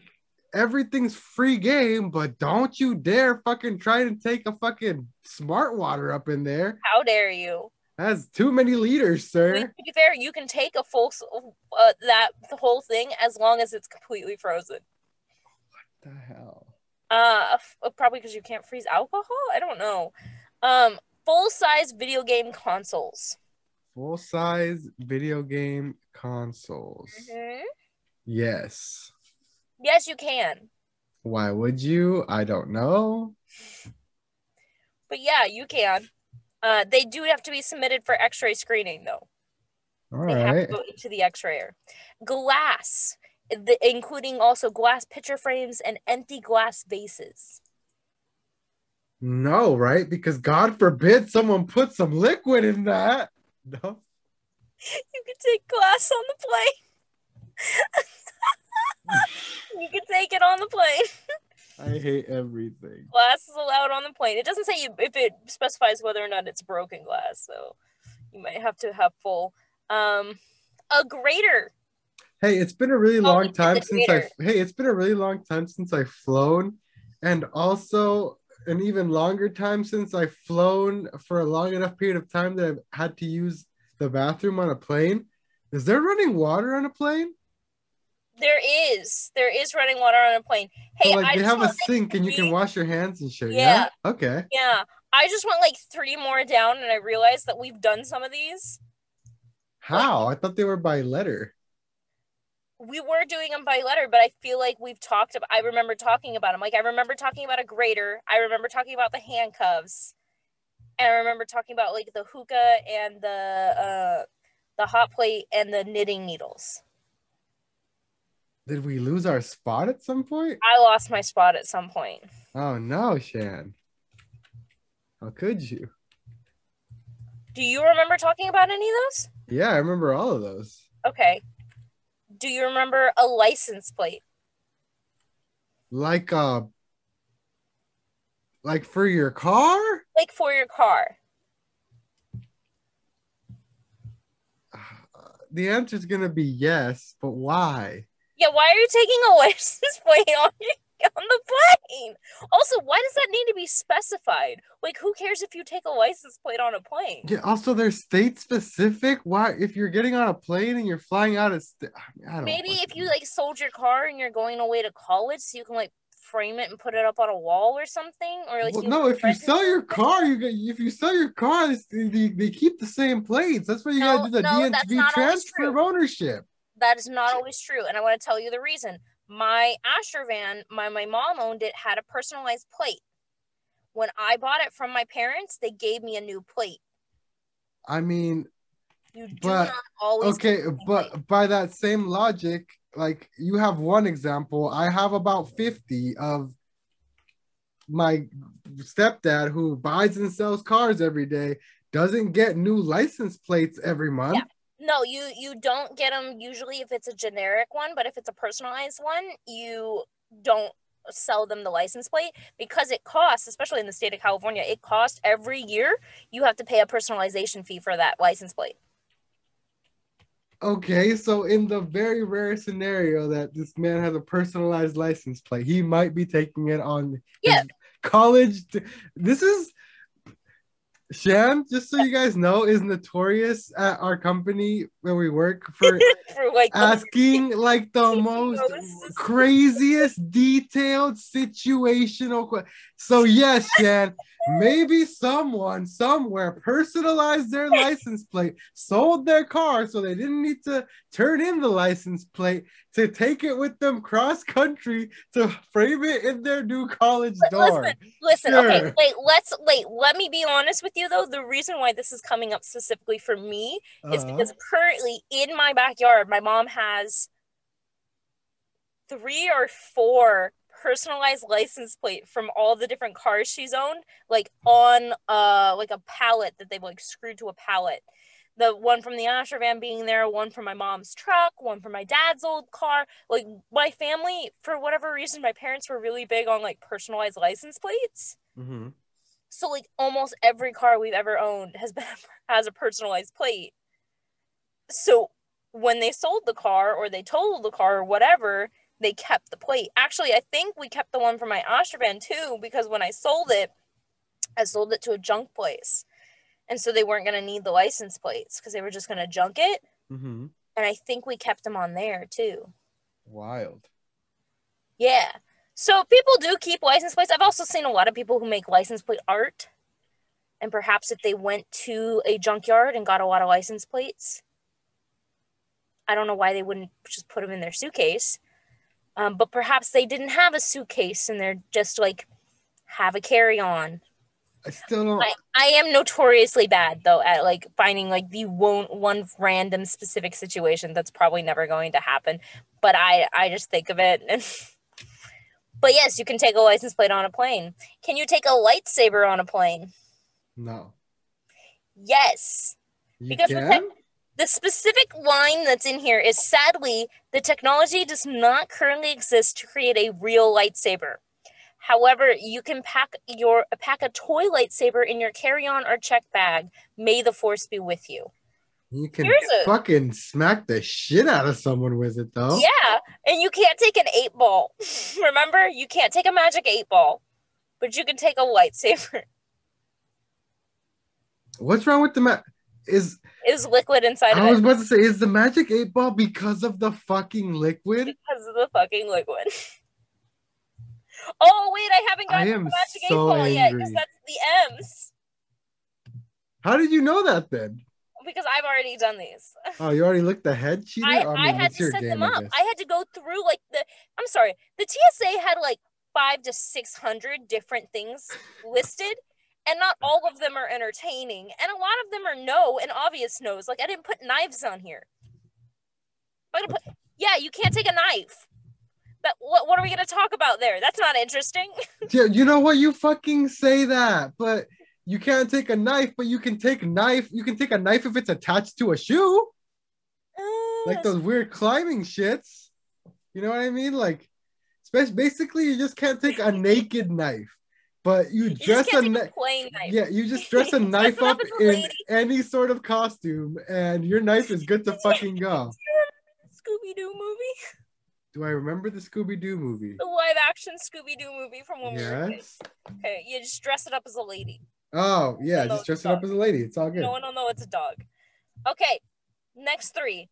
everything's free game. But don't you dare fucking try to take a fucking smart water up in there. How dare you? That's too many liters, sir. to be fair, you can take a full uh, that the whole thing as long as it's completely frozen. What the hell? Uh, uh, probably because you can't freeze alcohol. I don't know. Um, full size video game consoles. Full size video game consoles. Mhm. Yes. Yes, you can. Why would you? I don't know. But yeah, you can. Uh, they do have to be submitted for X-ray screening, though. All They have to go into the X-rayer. Glass, the, including also glass picture frames and empty glass vases. No, right? Because God forbid someone put some liquid in that. [LAUGHS] No. You can take glass on the plane. [LAUGHS] you can take it on the plane. [LAUGHS] I hate everything. Glass is allowed on the plane. It doesn't say you, if it specifies whether or not it's broken glass, so you might have to have full. Um, a grater. Hey, it's been a really Oh, long time since I've hey, it's been a really long time since I've flown, and also an even longer time since I've flown for a long enough period of time that I've had to use the bathroom on a plane. Is there running water on a plane? There is. There is running water on a plane. Hey, so, like I they just have a like, sink and you can wash your hands and shit. Yeah. Yeah. Okay. Yeah. I just went like three more down and I realized that we've done some of these. How? I thought they were by letter. We were doing them by letter, but I feel like we've talked about I remember talking about them. Like I remember talking about a grater. I remember talking about the handcuffs. And I remember talking about like the hookah and the uh the hot plate and the knitting needles. Did we lose our spot at some point? I lost my spot at some point. Oh no, Shan. How could you? Do you remember talking about any of those? Yeah, I remember all of those. Okay. Do you remember a license plate? Like uh like for your car? Like for your car? [SIGHS] The answer is gonna be yes, but why? Yeah, why are you taking a [LAUGHS] license plate on on the plane? Also, why does that need to be specified? Like, who cares if you take a license plate on a plane? Yeah, also they're state specific. Why if you're getting on a plane and you're flying out of st- I don't Maybe if you like sold your car and you're going away to college, so you can like frame it and put it up on a wall or something, or like well, no, if you sell your car, you get if you sell your car, they, they keep the same plates. That's why you No, gotta do the no, DMV transfer of ownership. That is not always true, and I want to tell you the reason. My Astro van, my my mom owned it, had a personalized plate. When I bought it from my parents, they gave me a new plate. I mean, You do But- not always okay, get the same but plate. by that same logic, like you have one example, I have about 50 of my stepdad who buys and sells cars every day, doesn't get new license plates every month. Yeah. No, you you don't get them usually if it's a generic one, but if it's a personalized one, you don't sell them the license plate because it costs, especially in the state of California, it costs every year you have to pay a personalization fee for that license plate. Okay, so in the very rare scenario that this man has a personalized license plate, he might be taking it on Yeah. college. t- this is Shan, just so you guys know, is notorious at our company where we work [LAUGHS] for for like asking [LAUGHS] like the most craziest detailed situational que- so yes Shan maybe someone somewhere personalized their license plate sold their car so they didn't need to turn in the license plate to take it with them cross country to frame it in their new college door listen, listen, okay, wait, let's wait, let me be honest with you though. The reason why this is coming up specifically for me is Uh-huh. because currently in my backyard, my mom has three or four personalized license plate from all the different cars she's owned, like on uh like a pallet that they've like screwed to a pallet. The one from the Astro van being there, one from my mom's truck, one from my dad's old car. Like my family, for whatever reason, my parents were really big on like personalized license plates. Mhm. So like almost every car we've ever owned has been [LAUGHS] has a personalized plate. So when they sold the car or they totaled the car or whatever, they kept the plate. Actually, I think we kept the one from my Astro van too because when I sold it, I sold it to a junk place. And so they weren't going to need the license plates because they were just going to junk it. Mhm. And I think we kept them on there too. wild Yeah. So people do keep license plates. I've also seen a lot of people who make license plate art. And perhaps if they went to a junkyard and got a lot of license plates, I don't know why they wouldn't just put them in their suitcase. Um, but perhaps they didn't have a suitcase and they're just like have a carry on. I still don't I, I am notoriously bad though at like finding like the one one random specific situation that's probably never going to happen. But I I just think of it and [LAUGHS] but yes, you can take a license plate on a plane. Can you take a lightsaber on a plane? no Yes. you Because can tech- The specific line that's in here is sadly, the technology does not currently exist to create a real lightsaber. However, you can pack your pack a toy lightsaber in your carry-on or check bag. May the force be with you. You can a- fucking smack the shit out of someone with it though. Yeah, and you can't take an eight ball. [LAUGHS] Remember, you can't take a magic eight ball, but you can take a lightsaber. What's wrong with the ma- Is was liquid inside I was it about to say, is the magic eight ball because of the fucking liquid? because of the fucking liquid. [LAUGHS] oh wait, I haven't I gotten am the magic eight so ball yet because that's the M's. How did you know that then? Because I've already done these. Oh, you already looked ahead, cheater. Oh, I, mean, I had to set them I up. I had to go through like the. I'm sorry. The TSA had like five to six hundred different things listed, and not all of them are entertaining, and a lot of them are no and obvious no's. Like I didn't put knives on here. Put. Yeah, you can't take a knife. That what? What are we gonna talk about there? That's not interesting. [LAUGHS] Yeah, you know what? You fucking say that, but you can't take a knife, but you can take knife. You can take a knife if it's attached to a shoe, like those weird climbing shits. You know what I mean? Like, basically, you just can't take a naked knife, but you You dress just a knife. a plain knife. Yeah, you just [LAUGHS] dress a knife up up as a in lady. any sort of costume, and your knife is good to [LAUGHS] fucking go. Scooby Doo movie, Do I remember the Scooby Doo movie? the live action Scooby Doo movie from when we were kids. Yes. Okay, you just dress it up as a lady. Oh yeah, just dress it up as a lady. It's all good. No one will know it's a dog. Okay, next three,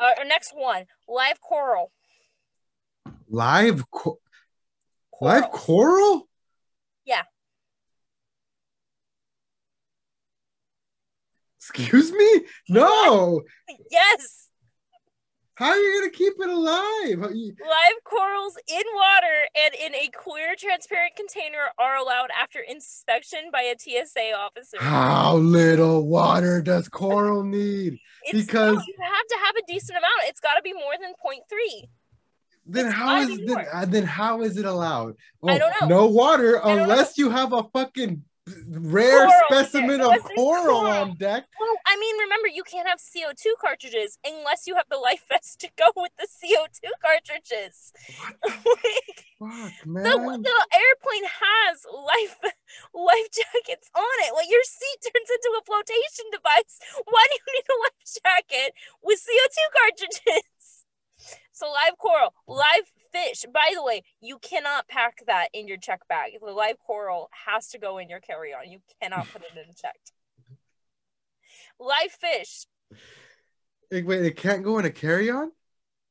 uh, or next one, live coral. Live, co- Coral. live coral. Yeah. Excuse me? No. [LAUGHS] Yes, How are you gonna keep it alive? You- live corals in water and in a clear, transparent container are allowed after inspection by a TSA officer. How little water does coral [LAUGHS] need? It's because- no, you have to have a decent amount. It's got to be more than 0.3. Then It's how is then, uh, then how is it allowed? Oh, I don't know. No water unless you have a fucking rare Coral specimen of coral coral. on deck. Well, I mean, remember, you can't have CO2 cartridges unless you have the life vest to go with the CO2 cartridges. [LAUGHS] Like, Fuck, the, man. the airplane has life [LAUGHS] life jackets on it. Like your seat turns into a flotation device. Why do you need a life jacket with CO2 cartridges? [LAUGHS] So live coral, live fish. By the way, you cannot pack that in your check bag. The live coral has to go in your carry-on. You cannot put it in a check. Live fish, Wait, it can't go in a carry-on?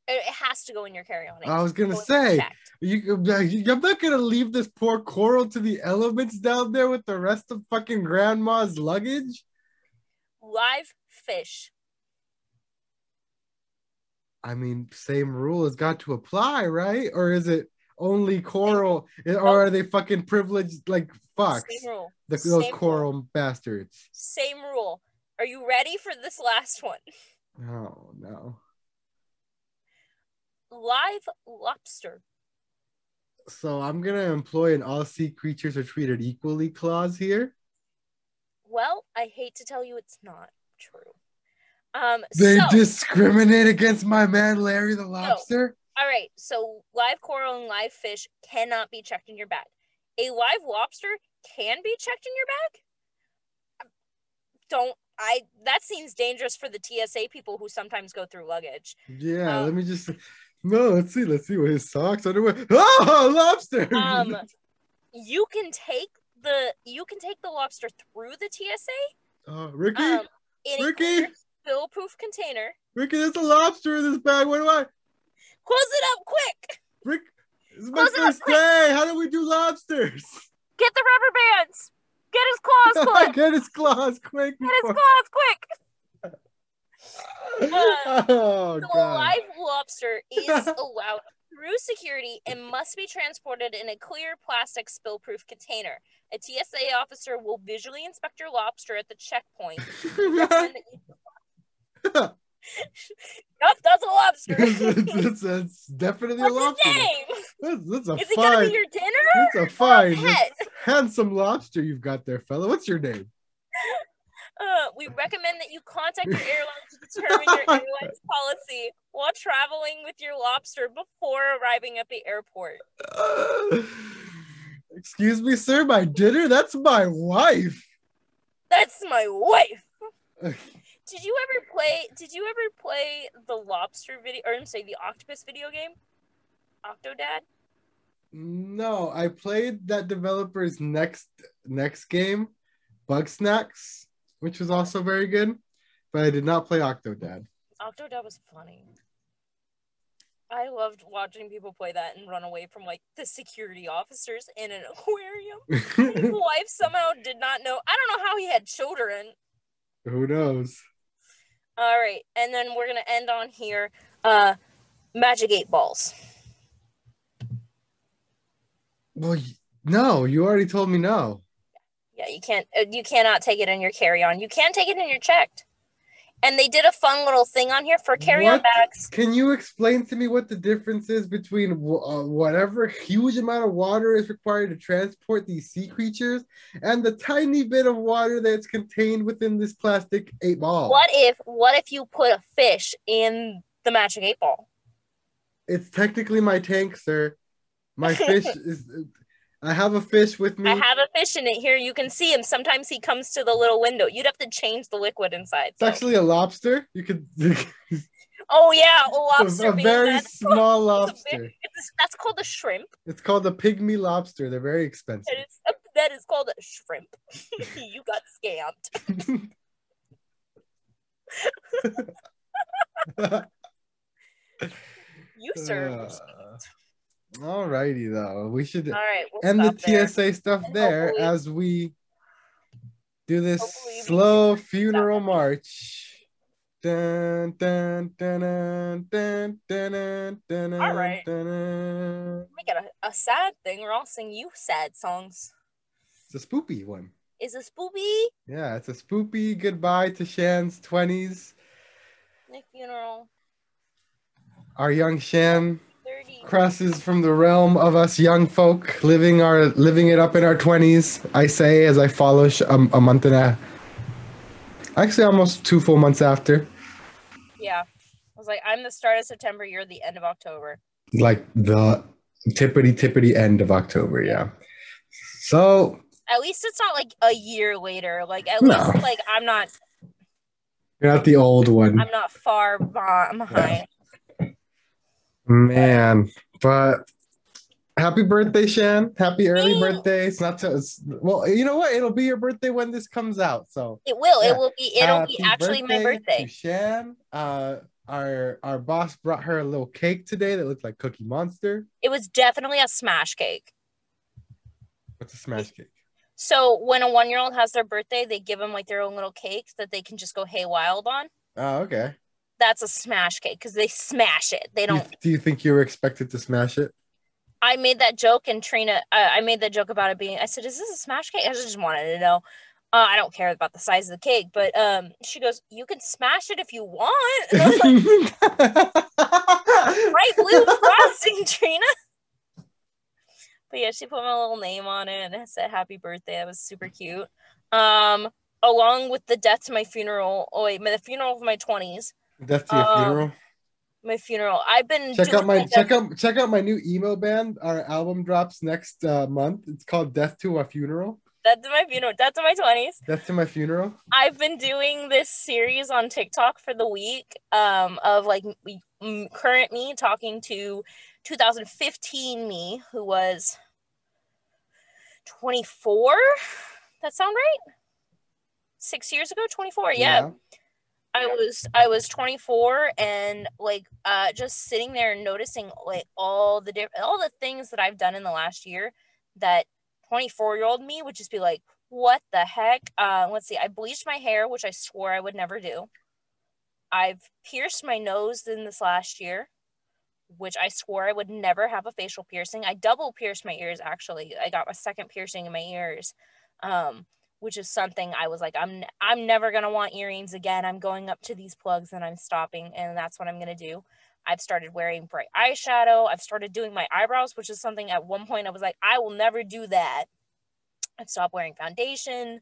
it it has to go in your carry-on. I was gonna go say you, I'm not gonna leave this poor coral to the elements down there with the rest of fucking grandma's luggage. live fish. I mean, same rule has got to apply, right? Or is it only coral? Or are they fucking privileged like fucks? Same rule. The, Same those rule. coral bastards. Same rule. Are you ready for this last one? Oh no. Live lobster. So I'm gonna employ an all sea creatures are treated equally clause here. Well, I hate to tell you it's not true. Um They so, discriminate against my man Larry the lobster. all right, so live coral and live fish cannot be checked in your bag. A live lobster can be checked in your bag. Don't I that seems dangerous for the TSA people who sometimes go through luggage. Yeah, Um, let me just no. Let's see. Let's see what his socks underwear. [LAUGHS] Oh, lobster. Um [LAUGHS] you can take the you can take the lobster through the TSA Uh, Ricky, um a Ricky? clear, spill-proof container. Ricky, there's a lobster in this bag. What do I? Close it up quick. Rick, this is Close first day. How do we do lobsters? Get the rubber bands. Get his claws [LAUGHS] clipped. Get his claws quick. Get his claws quick. [LAUGHS] Uh, oh So a live lobster is [LAUGHS] allowed through security and must be transported in a clear plastic spill-proof container. A TSA officer will visually inspect your lobster at the checkpoint. Recommend that you- Yup, that's a lobster. [LAUGHS] that's, that's definitely a What's lobster. his name? That's, that's a Is it gonna be your dinner? That's a or a fine, handsome lobster you've got there, fella. What's your name? [LAUGHS] Uh, we recommend that you contact your airline to determine your [LAUGHS] airline's policy while traveling with your lobster before arriving at the airport. Uh, [SIGHS] excuse me, sir. My dinner? That's my wife. That's my wife. Did you ever play? Did you ever play the lobster video, or I'm sorry, the octopus video game? Octodad. No, I played that developer's next next game, Bugsnax, which was also very good. but I did not play Octodad. Octodad was funny. I loved watching people play that and run away from like the security officers in an [LAUGHS] aquarium. [LAUGHS] His wife somehow did not know. I don't know how he had children. Who knows? All right, and then we're gonna end on here. Uh, magic eight balls. Well, no, you already told me no. Yeah, you can't. Uh, you cannot take it in your carry on. You can take it in your checked. And they did a fun little thing on here for carry on What? bags. Can you explain to me what the difference is between uh, whatever huge amount of water is required to transport these sea creatures and the tiny bit of water that's contained within this plastic eight ball? What if? What if you put a fish in the magic eight ball? It's technically my tank, sir. My fish [LAUGHS] is. I have a fish with me. I have a fish in it here. You can see him. Sometimes he comes to the little window. You'd have to change the liquid inside. It's actually a lobster. You could. [LAUGHS] Oh yeah, a [LAUGHS] lobster. a very that's, [LAUGHS] small It's a lobster. very- it's- that's called a shrimp. It's called a pygmy lobster. They're very expensive. That is, that is called a shrimp. you got scammed. You sir. Uh, scammed. Alrighty though, we should All right. We'll end the there. TSA stuff And there as we do this slow funeral march. Dun, dun, dun, dun, dun, dun, dun, All right. dun. We got a, a sad thing. We're all singing you sad songs. It's a spoopy one. Is a spoopy Yeah, it's a spoopy goodbye to Shan's twenties. Nick funeral Our young Shan. Crosses from the realm of us young folk living our living it up in our 20s i say as i follow sh- um, a month and a actually almost two full months after Yeah. I was like, I'm the start of September. You're the end of October. like the tippity tippity end of october yeah so At least it's not like a year later. Like at No. least like I'm not you're not the old one I'm not far beh- behind. Man but happy birthday shan happy early birthday it's not so it's, well you know what it'll be your birthday when this comes out so It will. Yeah. It will be. It'll be Happy actually my birthday. To Shan, uh, our our boss brought her a little cake today that looked like Cookie Monster. It was definitely a smash cake. What's a smash cake? So when a one year old has their birthday, they give them like their own little cake that they can just go hay wild on. Oh, okay. That's a smash cake because they smash it. They don't. do you think you were expected to smash it? I made that joke and Trina. Uh, I made that joke about it being. I said, "Is this a smash cake?" I just wanted to know. Uh, I don't care about the size of the cake, but um, she goes, "You can smash it if you want." And I was like, [LAUGHS] bright blue frosting, Trina. But yeah, she put my little name on it and it said happy birthday. It was super cute. Um, along with the death to my funeral. Oh wait, my the funeral of my twenties. Death to your Um, funeral. My funeral. I've been Check out my check out check out my new emo band. Our album drops next uh, month. It's called Death to a Funeral. death to my funeral. Death to my twenties. Death to my funeral. I've been doing this series on TikTok for the week um, of like m- current me talking to 2015 me, who was 24. That sound right? Six years ago, 24. Yeah. I was I was 24 and like uh just sitting there noticing like all the different all the things that I've done in the last year that 24 year old me would just be like what the heck? Uh let's see I bleached my hair which I swore I would never do. I've pierced my nose in this last year which I swore I would never have a facial piercing. I double pierced my ears actually. I got a second piercing in my ears. Um which is something I was like, I'm I'm never gonna want earrings again. I'm going up to these plugs and I'm stopping, and that's what I'm gonna do. I've started wearing bright eyeshadow. I've started doing my eyebrows, which is something at one point I was like, I will never do that. I've stopped wearing foundation.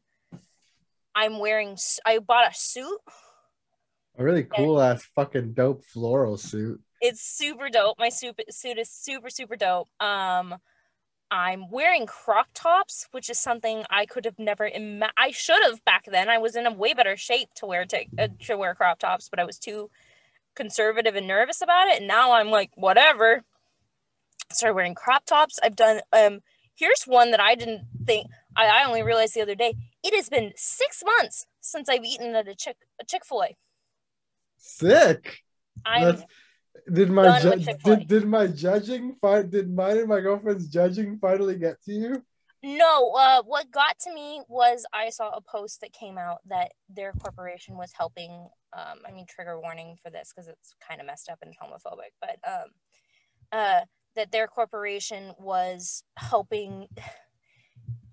I'm wearing. I bought a suit. A really cool ass fucking dope floral suit. It's super dope. My suit suit is super super dope. Um, I'm wearing crop tops, which is something I could have never. Ima- I should have back then. I was in a way better shape to wear to, uh, to wear crop tops, but I was too conservative and nervous about it. And now I'm like, whatever. Started wearing crop tops. I've done. Um, here's one that I didn't think. I, I only realized the other day. It has been six months since I've eaten at a chick a Chick Fil A. Sick. I'm That's- Did my ju- did, did my judging fi- did mine and my girlfriend's judging finally get to you? no. Uh, what got to me was I saw a post that came out that their corporation was helping. Um, I mean, trigger warning for this because it's kind of messed up and homophobic, but um, uh, that their corporation was helping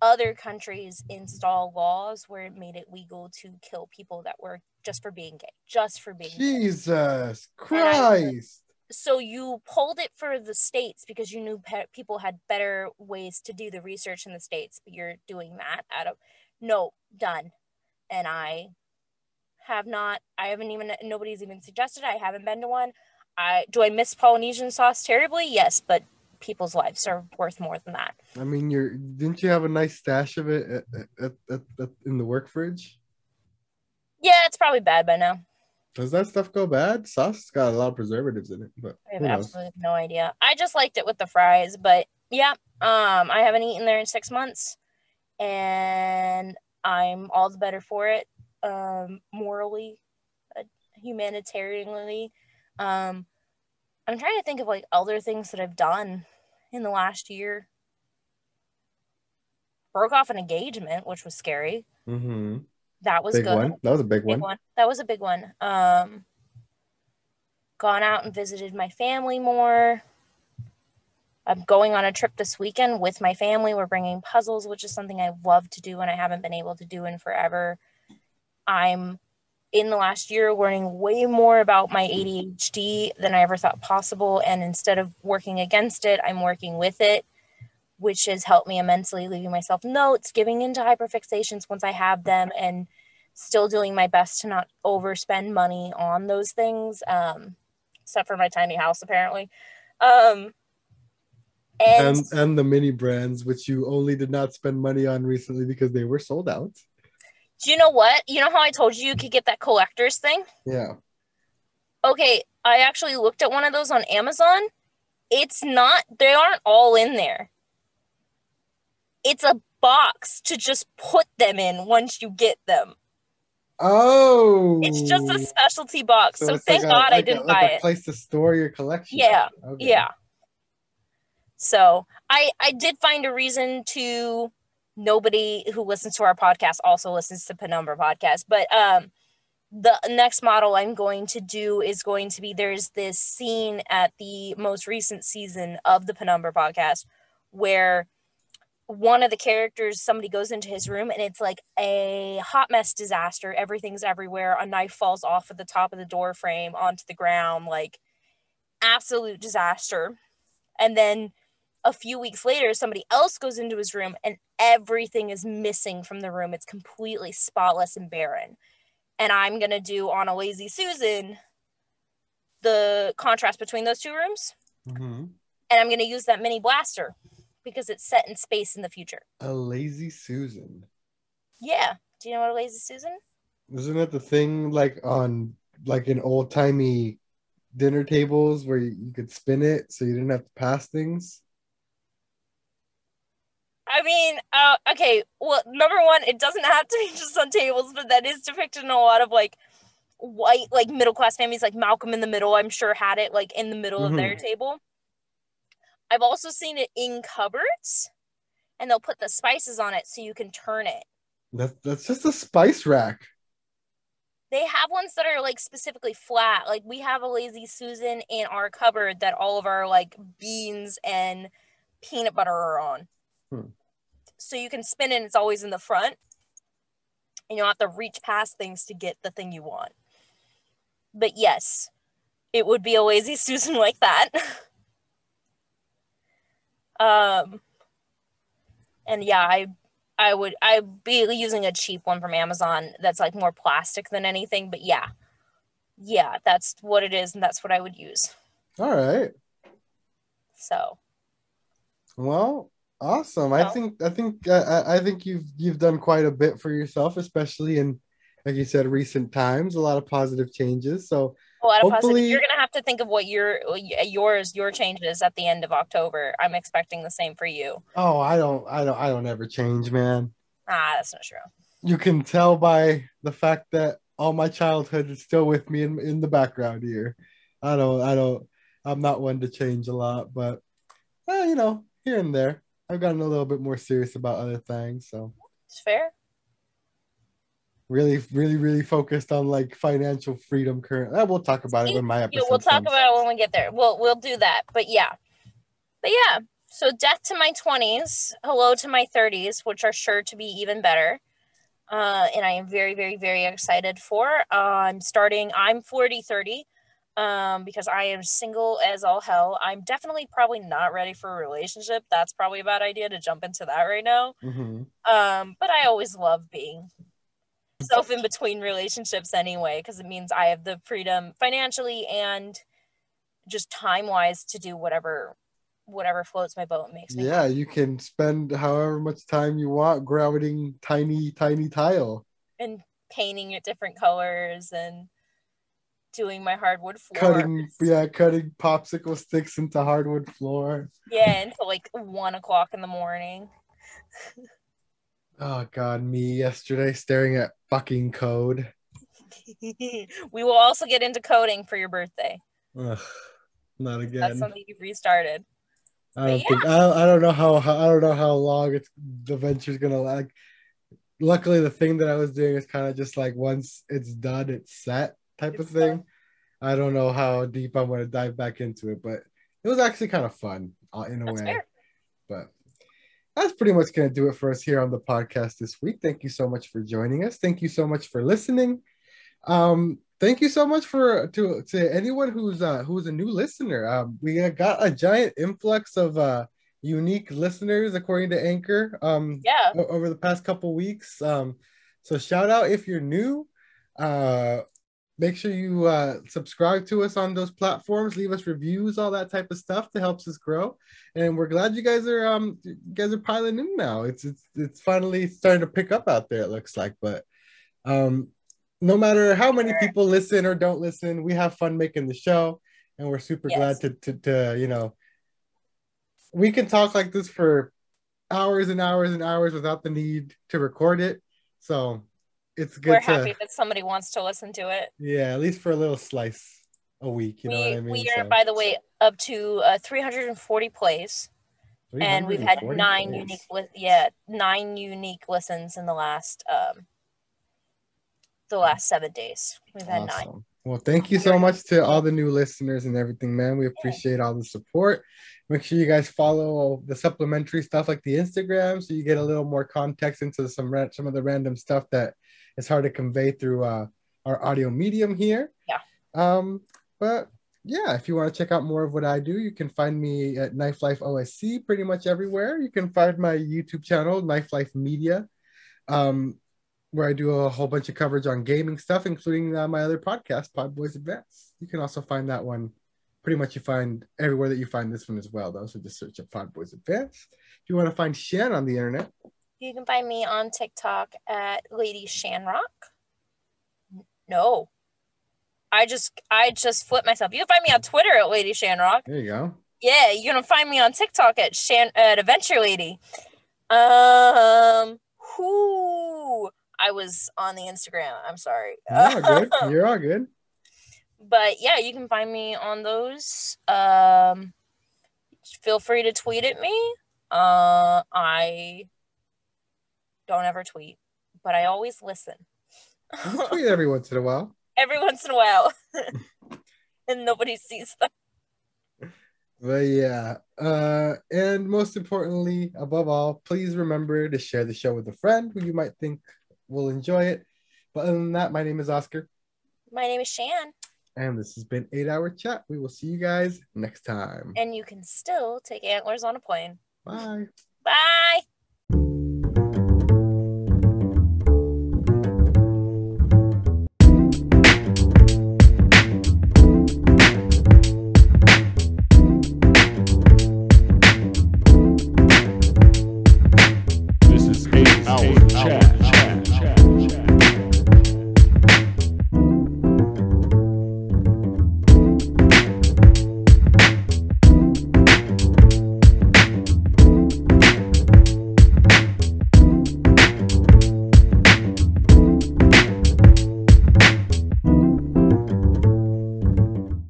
other countries install laws where it made it legal to kill people that were just for being gay, just for being gay. Jesus I- Christ. so you pulled it for the states because you knew pe- people had better ways to do the research in the states but you're doing that out of no done and i have not i haven't even nobody's even suggested i haven't been to one i do i miss polynesian sauce terribly yes but people's lives are worth more than that I mean, you're didn't you have a nice stash of it at, at, at, in the work fridge? Yeah it's probably bad by now Does that stuff go bad? Sauce's got a lot of preservatives in it, but I have knows? absolutely no idea. I just liked it with the fries, but yeah, um, I haven't eaten there in six months, and I'm all the better for it. Um, morally, uh, humanitarianly, um, I'm trying to think of like other things that I've done in the last year. Broke off an engagement, which was scary. Mm-hmm. That was Big good one. That was a big, big one. one. That was a big one. Um, gone out and visited my family more. I'm going on a trip this weekend with my family. We're bringing puzzles, which is something I love to do and I haven't been able to do in forever. I'm in the last year learning way more about my ADHD than I ever thought possible. And instead of working against it, I'm working with it, which has helped me immensely, leaving myself notes, giving into hyperfixations once I have them, and still doing my best to not overspend money on those things um except for my tiny house apparently. Um and, And and the mini brands, which you only did not spend money on recently because they were sold out. do you know what? You know how i told you you could get that collector's thing? Yeah. okay i actually looked at one of those on amazon. It's not they aren't all in there it's a box to just put them in once you get them Oh. it's just a specialty box so, it's thank like god i like a- didn't like buy a it place to store your collection. Yeah, Okay. yeah so i i did find a reason to nobody who listens to our podcast also listens to penumbra podcast but um the next model i'm going to do is going to be there's this scene at the most recent season of the penumbra podcast where one of the characters somebody goes into his room and it's like a hot mess disaster. Everything's everywhere. A knife falls off of the top of the door frame onto the ground. Like absolute disaster. And then a few weeks later somebody else goes into his room and everything is missing from the room. It's completely spotless and barren. And i'm going to do on a lazy susan the contrast between those two rooms. Mhm. and i'm going to use that mini blaster because it's set in space in the future A lazy Susan. yeah do you know what a lazy susan Isn't that the thing like on like in old timey dinner tables where you, could spin it so you didn't have to pass things? I mean, uh, okay. Well, number one, it doesn't have to be just on tables, but that is depicted in a lot of like white, like middle class families. Like Malcolm in the Middle, I'm sure had it like in the middle of their table. I've also seen it in cupboards, and they'll put the spices on it so you can turn it. That, that's just a spice rack. They have ones that are like specifically flat. Like we have a lazy Susan in our cupboard that all of our like beans and peanut butter are on. Hmm. So you can spin it and it's always in the front. And you don't have to reach past things to get the thing you want. But yes, it would be a lazy [LAUGHS] Susan like that. [LAUGHS] um and yeah, I I would I'd be using a cheap one from Amazon that's like more plastic than anything, but yeah. Yeah, that's what it is and that's what I would use. All right. So, Well, awesome. I think I think uh, I I think you've you've done quite a bit for yourself, especially in like you said recent times. A lot of positive changes. So a lot of Hopefully- positive. You're gonna have to think of what your yours your changes at the end of October. I'm expecting the same for you. oh, I don't I don't I don't ever change, man. Ah, that's not true. you can tell by the fact that all my childhood is still with me in, in the background here. I don't, I don't, I'm not one to change a lot, but uh, you know, here and there, I've gotten a little bit more serious about other things. So It's fair. Really, really, really focused on like financial freedom currently. Uh, we'll talk about it when my episode Yeah, we'll talk comes. about it when we get there. We'll we'll do that. But yeah. But yeah. So death to my twenties, hello to my thirties, which are sure to be even better. Uh, and I am very, very, very excited for. Uh, I'm starting. I'm 40, 30, um, because I am single as all hell. I'm definitely probably not ready for a relationship. That's probably a bad idea to jump into that right now. Mhm. Um, but I always love being self in between relationships anyway, because it means I have the freedom financially and just time wise to do whatever whatever floats my boat makes me Yeah, you can spend however much time you want grouting tiny, tiny tile, and painting it different colors and doing my hardwood floor. cutting, yeah, cutting popsicle sticks into hardwood floor. Yeah, until like one o'clock in the morning. [LAUGHS] Oh God, me yesterday staring at fucking code. [LAUGHS] we will also get into coding for your birthday. Ugh, not That's again. something you've restarted. I don't but think I don't, I don't know how, how I don't know how long it's the venture's gonna like. Luckily, the thing that I was doing is kind of just like once it's done, it's set type of thing. done. I don't know how deep I'm gonna dive back into it, but it was actually kind of fun uh, in a That's way. fair. That's pretty much going to do it for us here on the podcast this week. Thank you so much for joining us. Thank you so much for listening. Um, thank you so much for to to anyone who's uh who's a new listener. Um, we got a giant influx of uh unique listeners according to Anchor. Um, Yeah. over the past couple weeks. Um, so shout out if you're new. Uh, make sure you uh, subscribe to us on those platforms. Leave us reviews, all that type of stuff that helps us grow. And we're glad you guys are um you guys are piling in now. It's it's it's finally starting to pick up out there. It looks like, but um, no matter how many people listen or don't listen, we have fun making the show, and we're super Yes. glad to, to to you know we can talk like this for hours and hours and hours without the need to record it. So it's good We're to happy that somebody wants to listen to it. yeah, at least for a little slice a week. You know we what I mean? we are, So, by the way, up to uh, 340 plays, and we've had nine plays. unique, li- yeah, nine unique listens in the last um the last seven days. We've had nine. Well, thank you so much to all the new listeners and everything, man. We appreciate all the support. Make sure you guys follow the supplementary stuff like the Instagram, so you get a little more context into some ra- some of the random stuff that is hard to convey through uh, our audio medium here. Yeah. Um, but yeah, if you want to check out more of what I do, you can find me at Knife Life OSC pretty much everywhere. You can find my YouTube channel, Knife Life Media. Um, where I do a whole bunch of coverage on gaming stuff, including uh, my other podcast, Pod Boys Advance. You can also find that one pretty much you find everywhere that you find this one as well, though. So just search up Pod Boys Advance. If you want to find Shan on the internet, You can find me on TikTok at Lady Shanrock. No. I just I just flipped myself. You can find me on Twitter at Lady Shanrock. there you go. Yeah, you're gonna find me on TikTok at Shan at Adventure Lady. Um who I was on the Instagram. I'm sorry. You're all good. [LAUGHS] You're all good. but yeah, you can find me on those. Um feel free to tweet at me. Uh I don't ever tweet, but I always listen. You tweet every once in a while. [LAUGHS] Every once in a while. [LAUGHS] and nobody sees them. But yeah, uh, and most importantly, above all, please remember to share the show with a friend who you might think will enjoy it. But other than that, my name is Oscar, My name is Shan, and this has been Eight Hour Chat. We will see you guys next time. and you can still take antlers on a plane. Bye. Bye.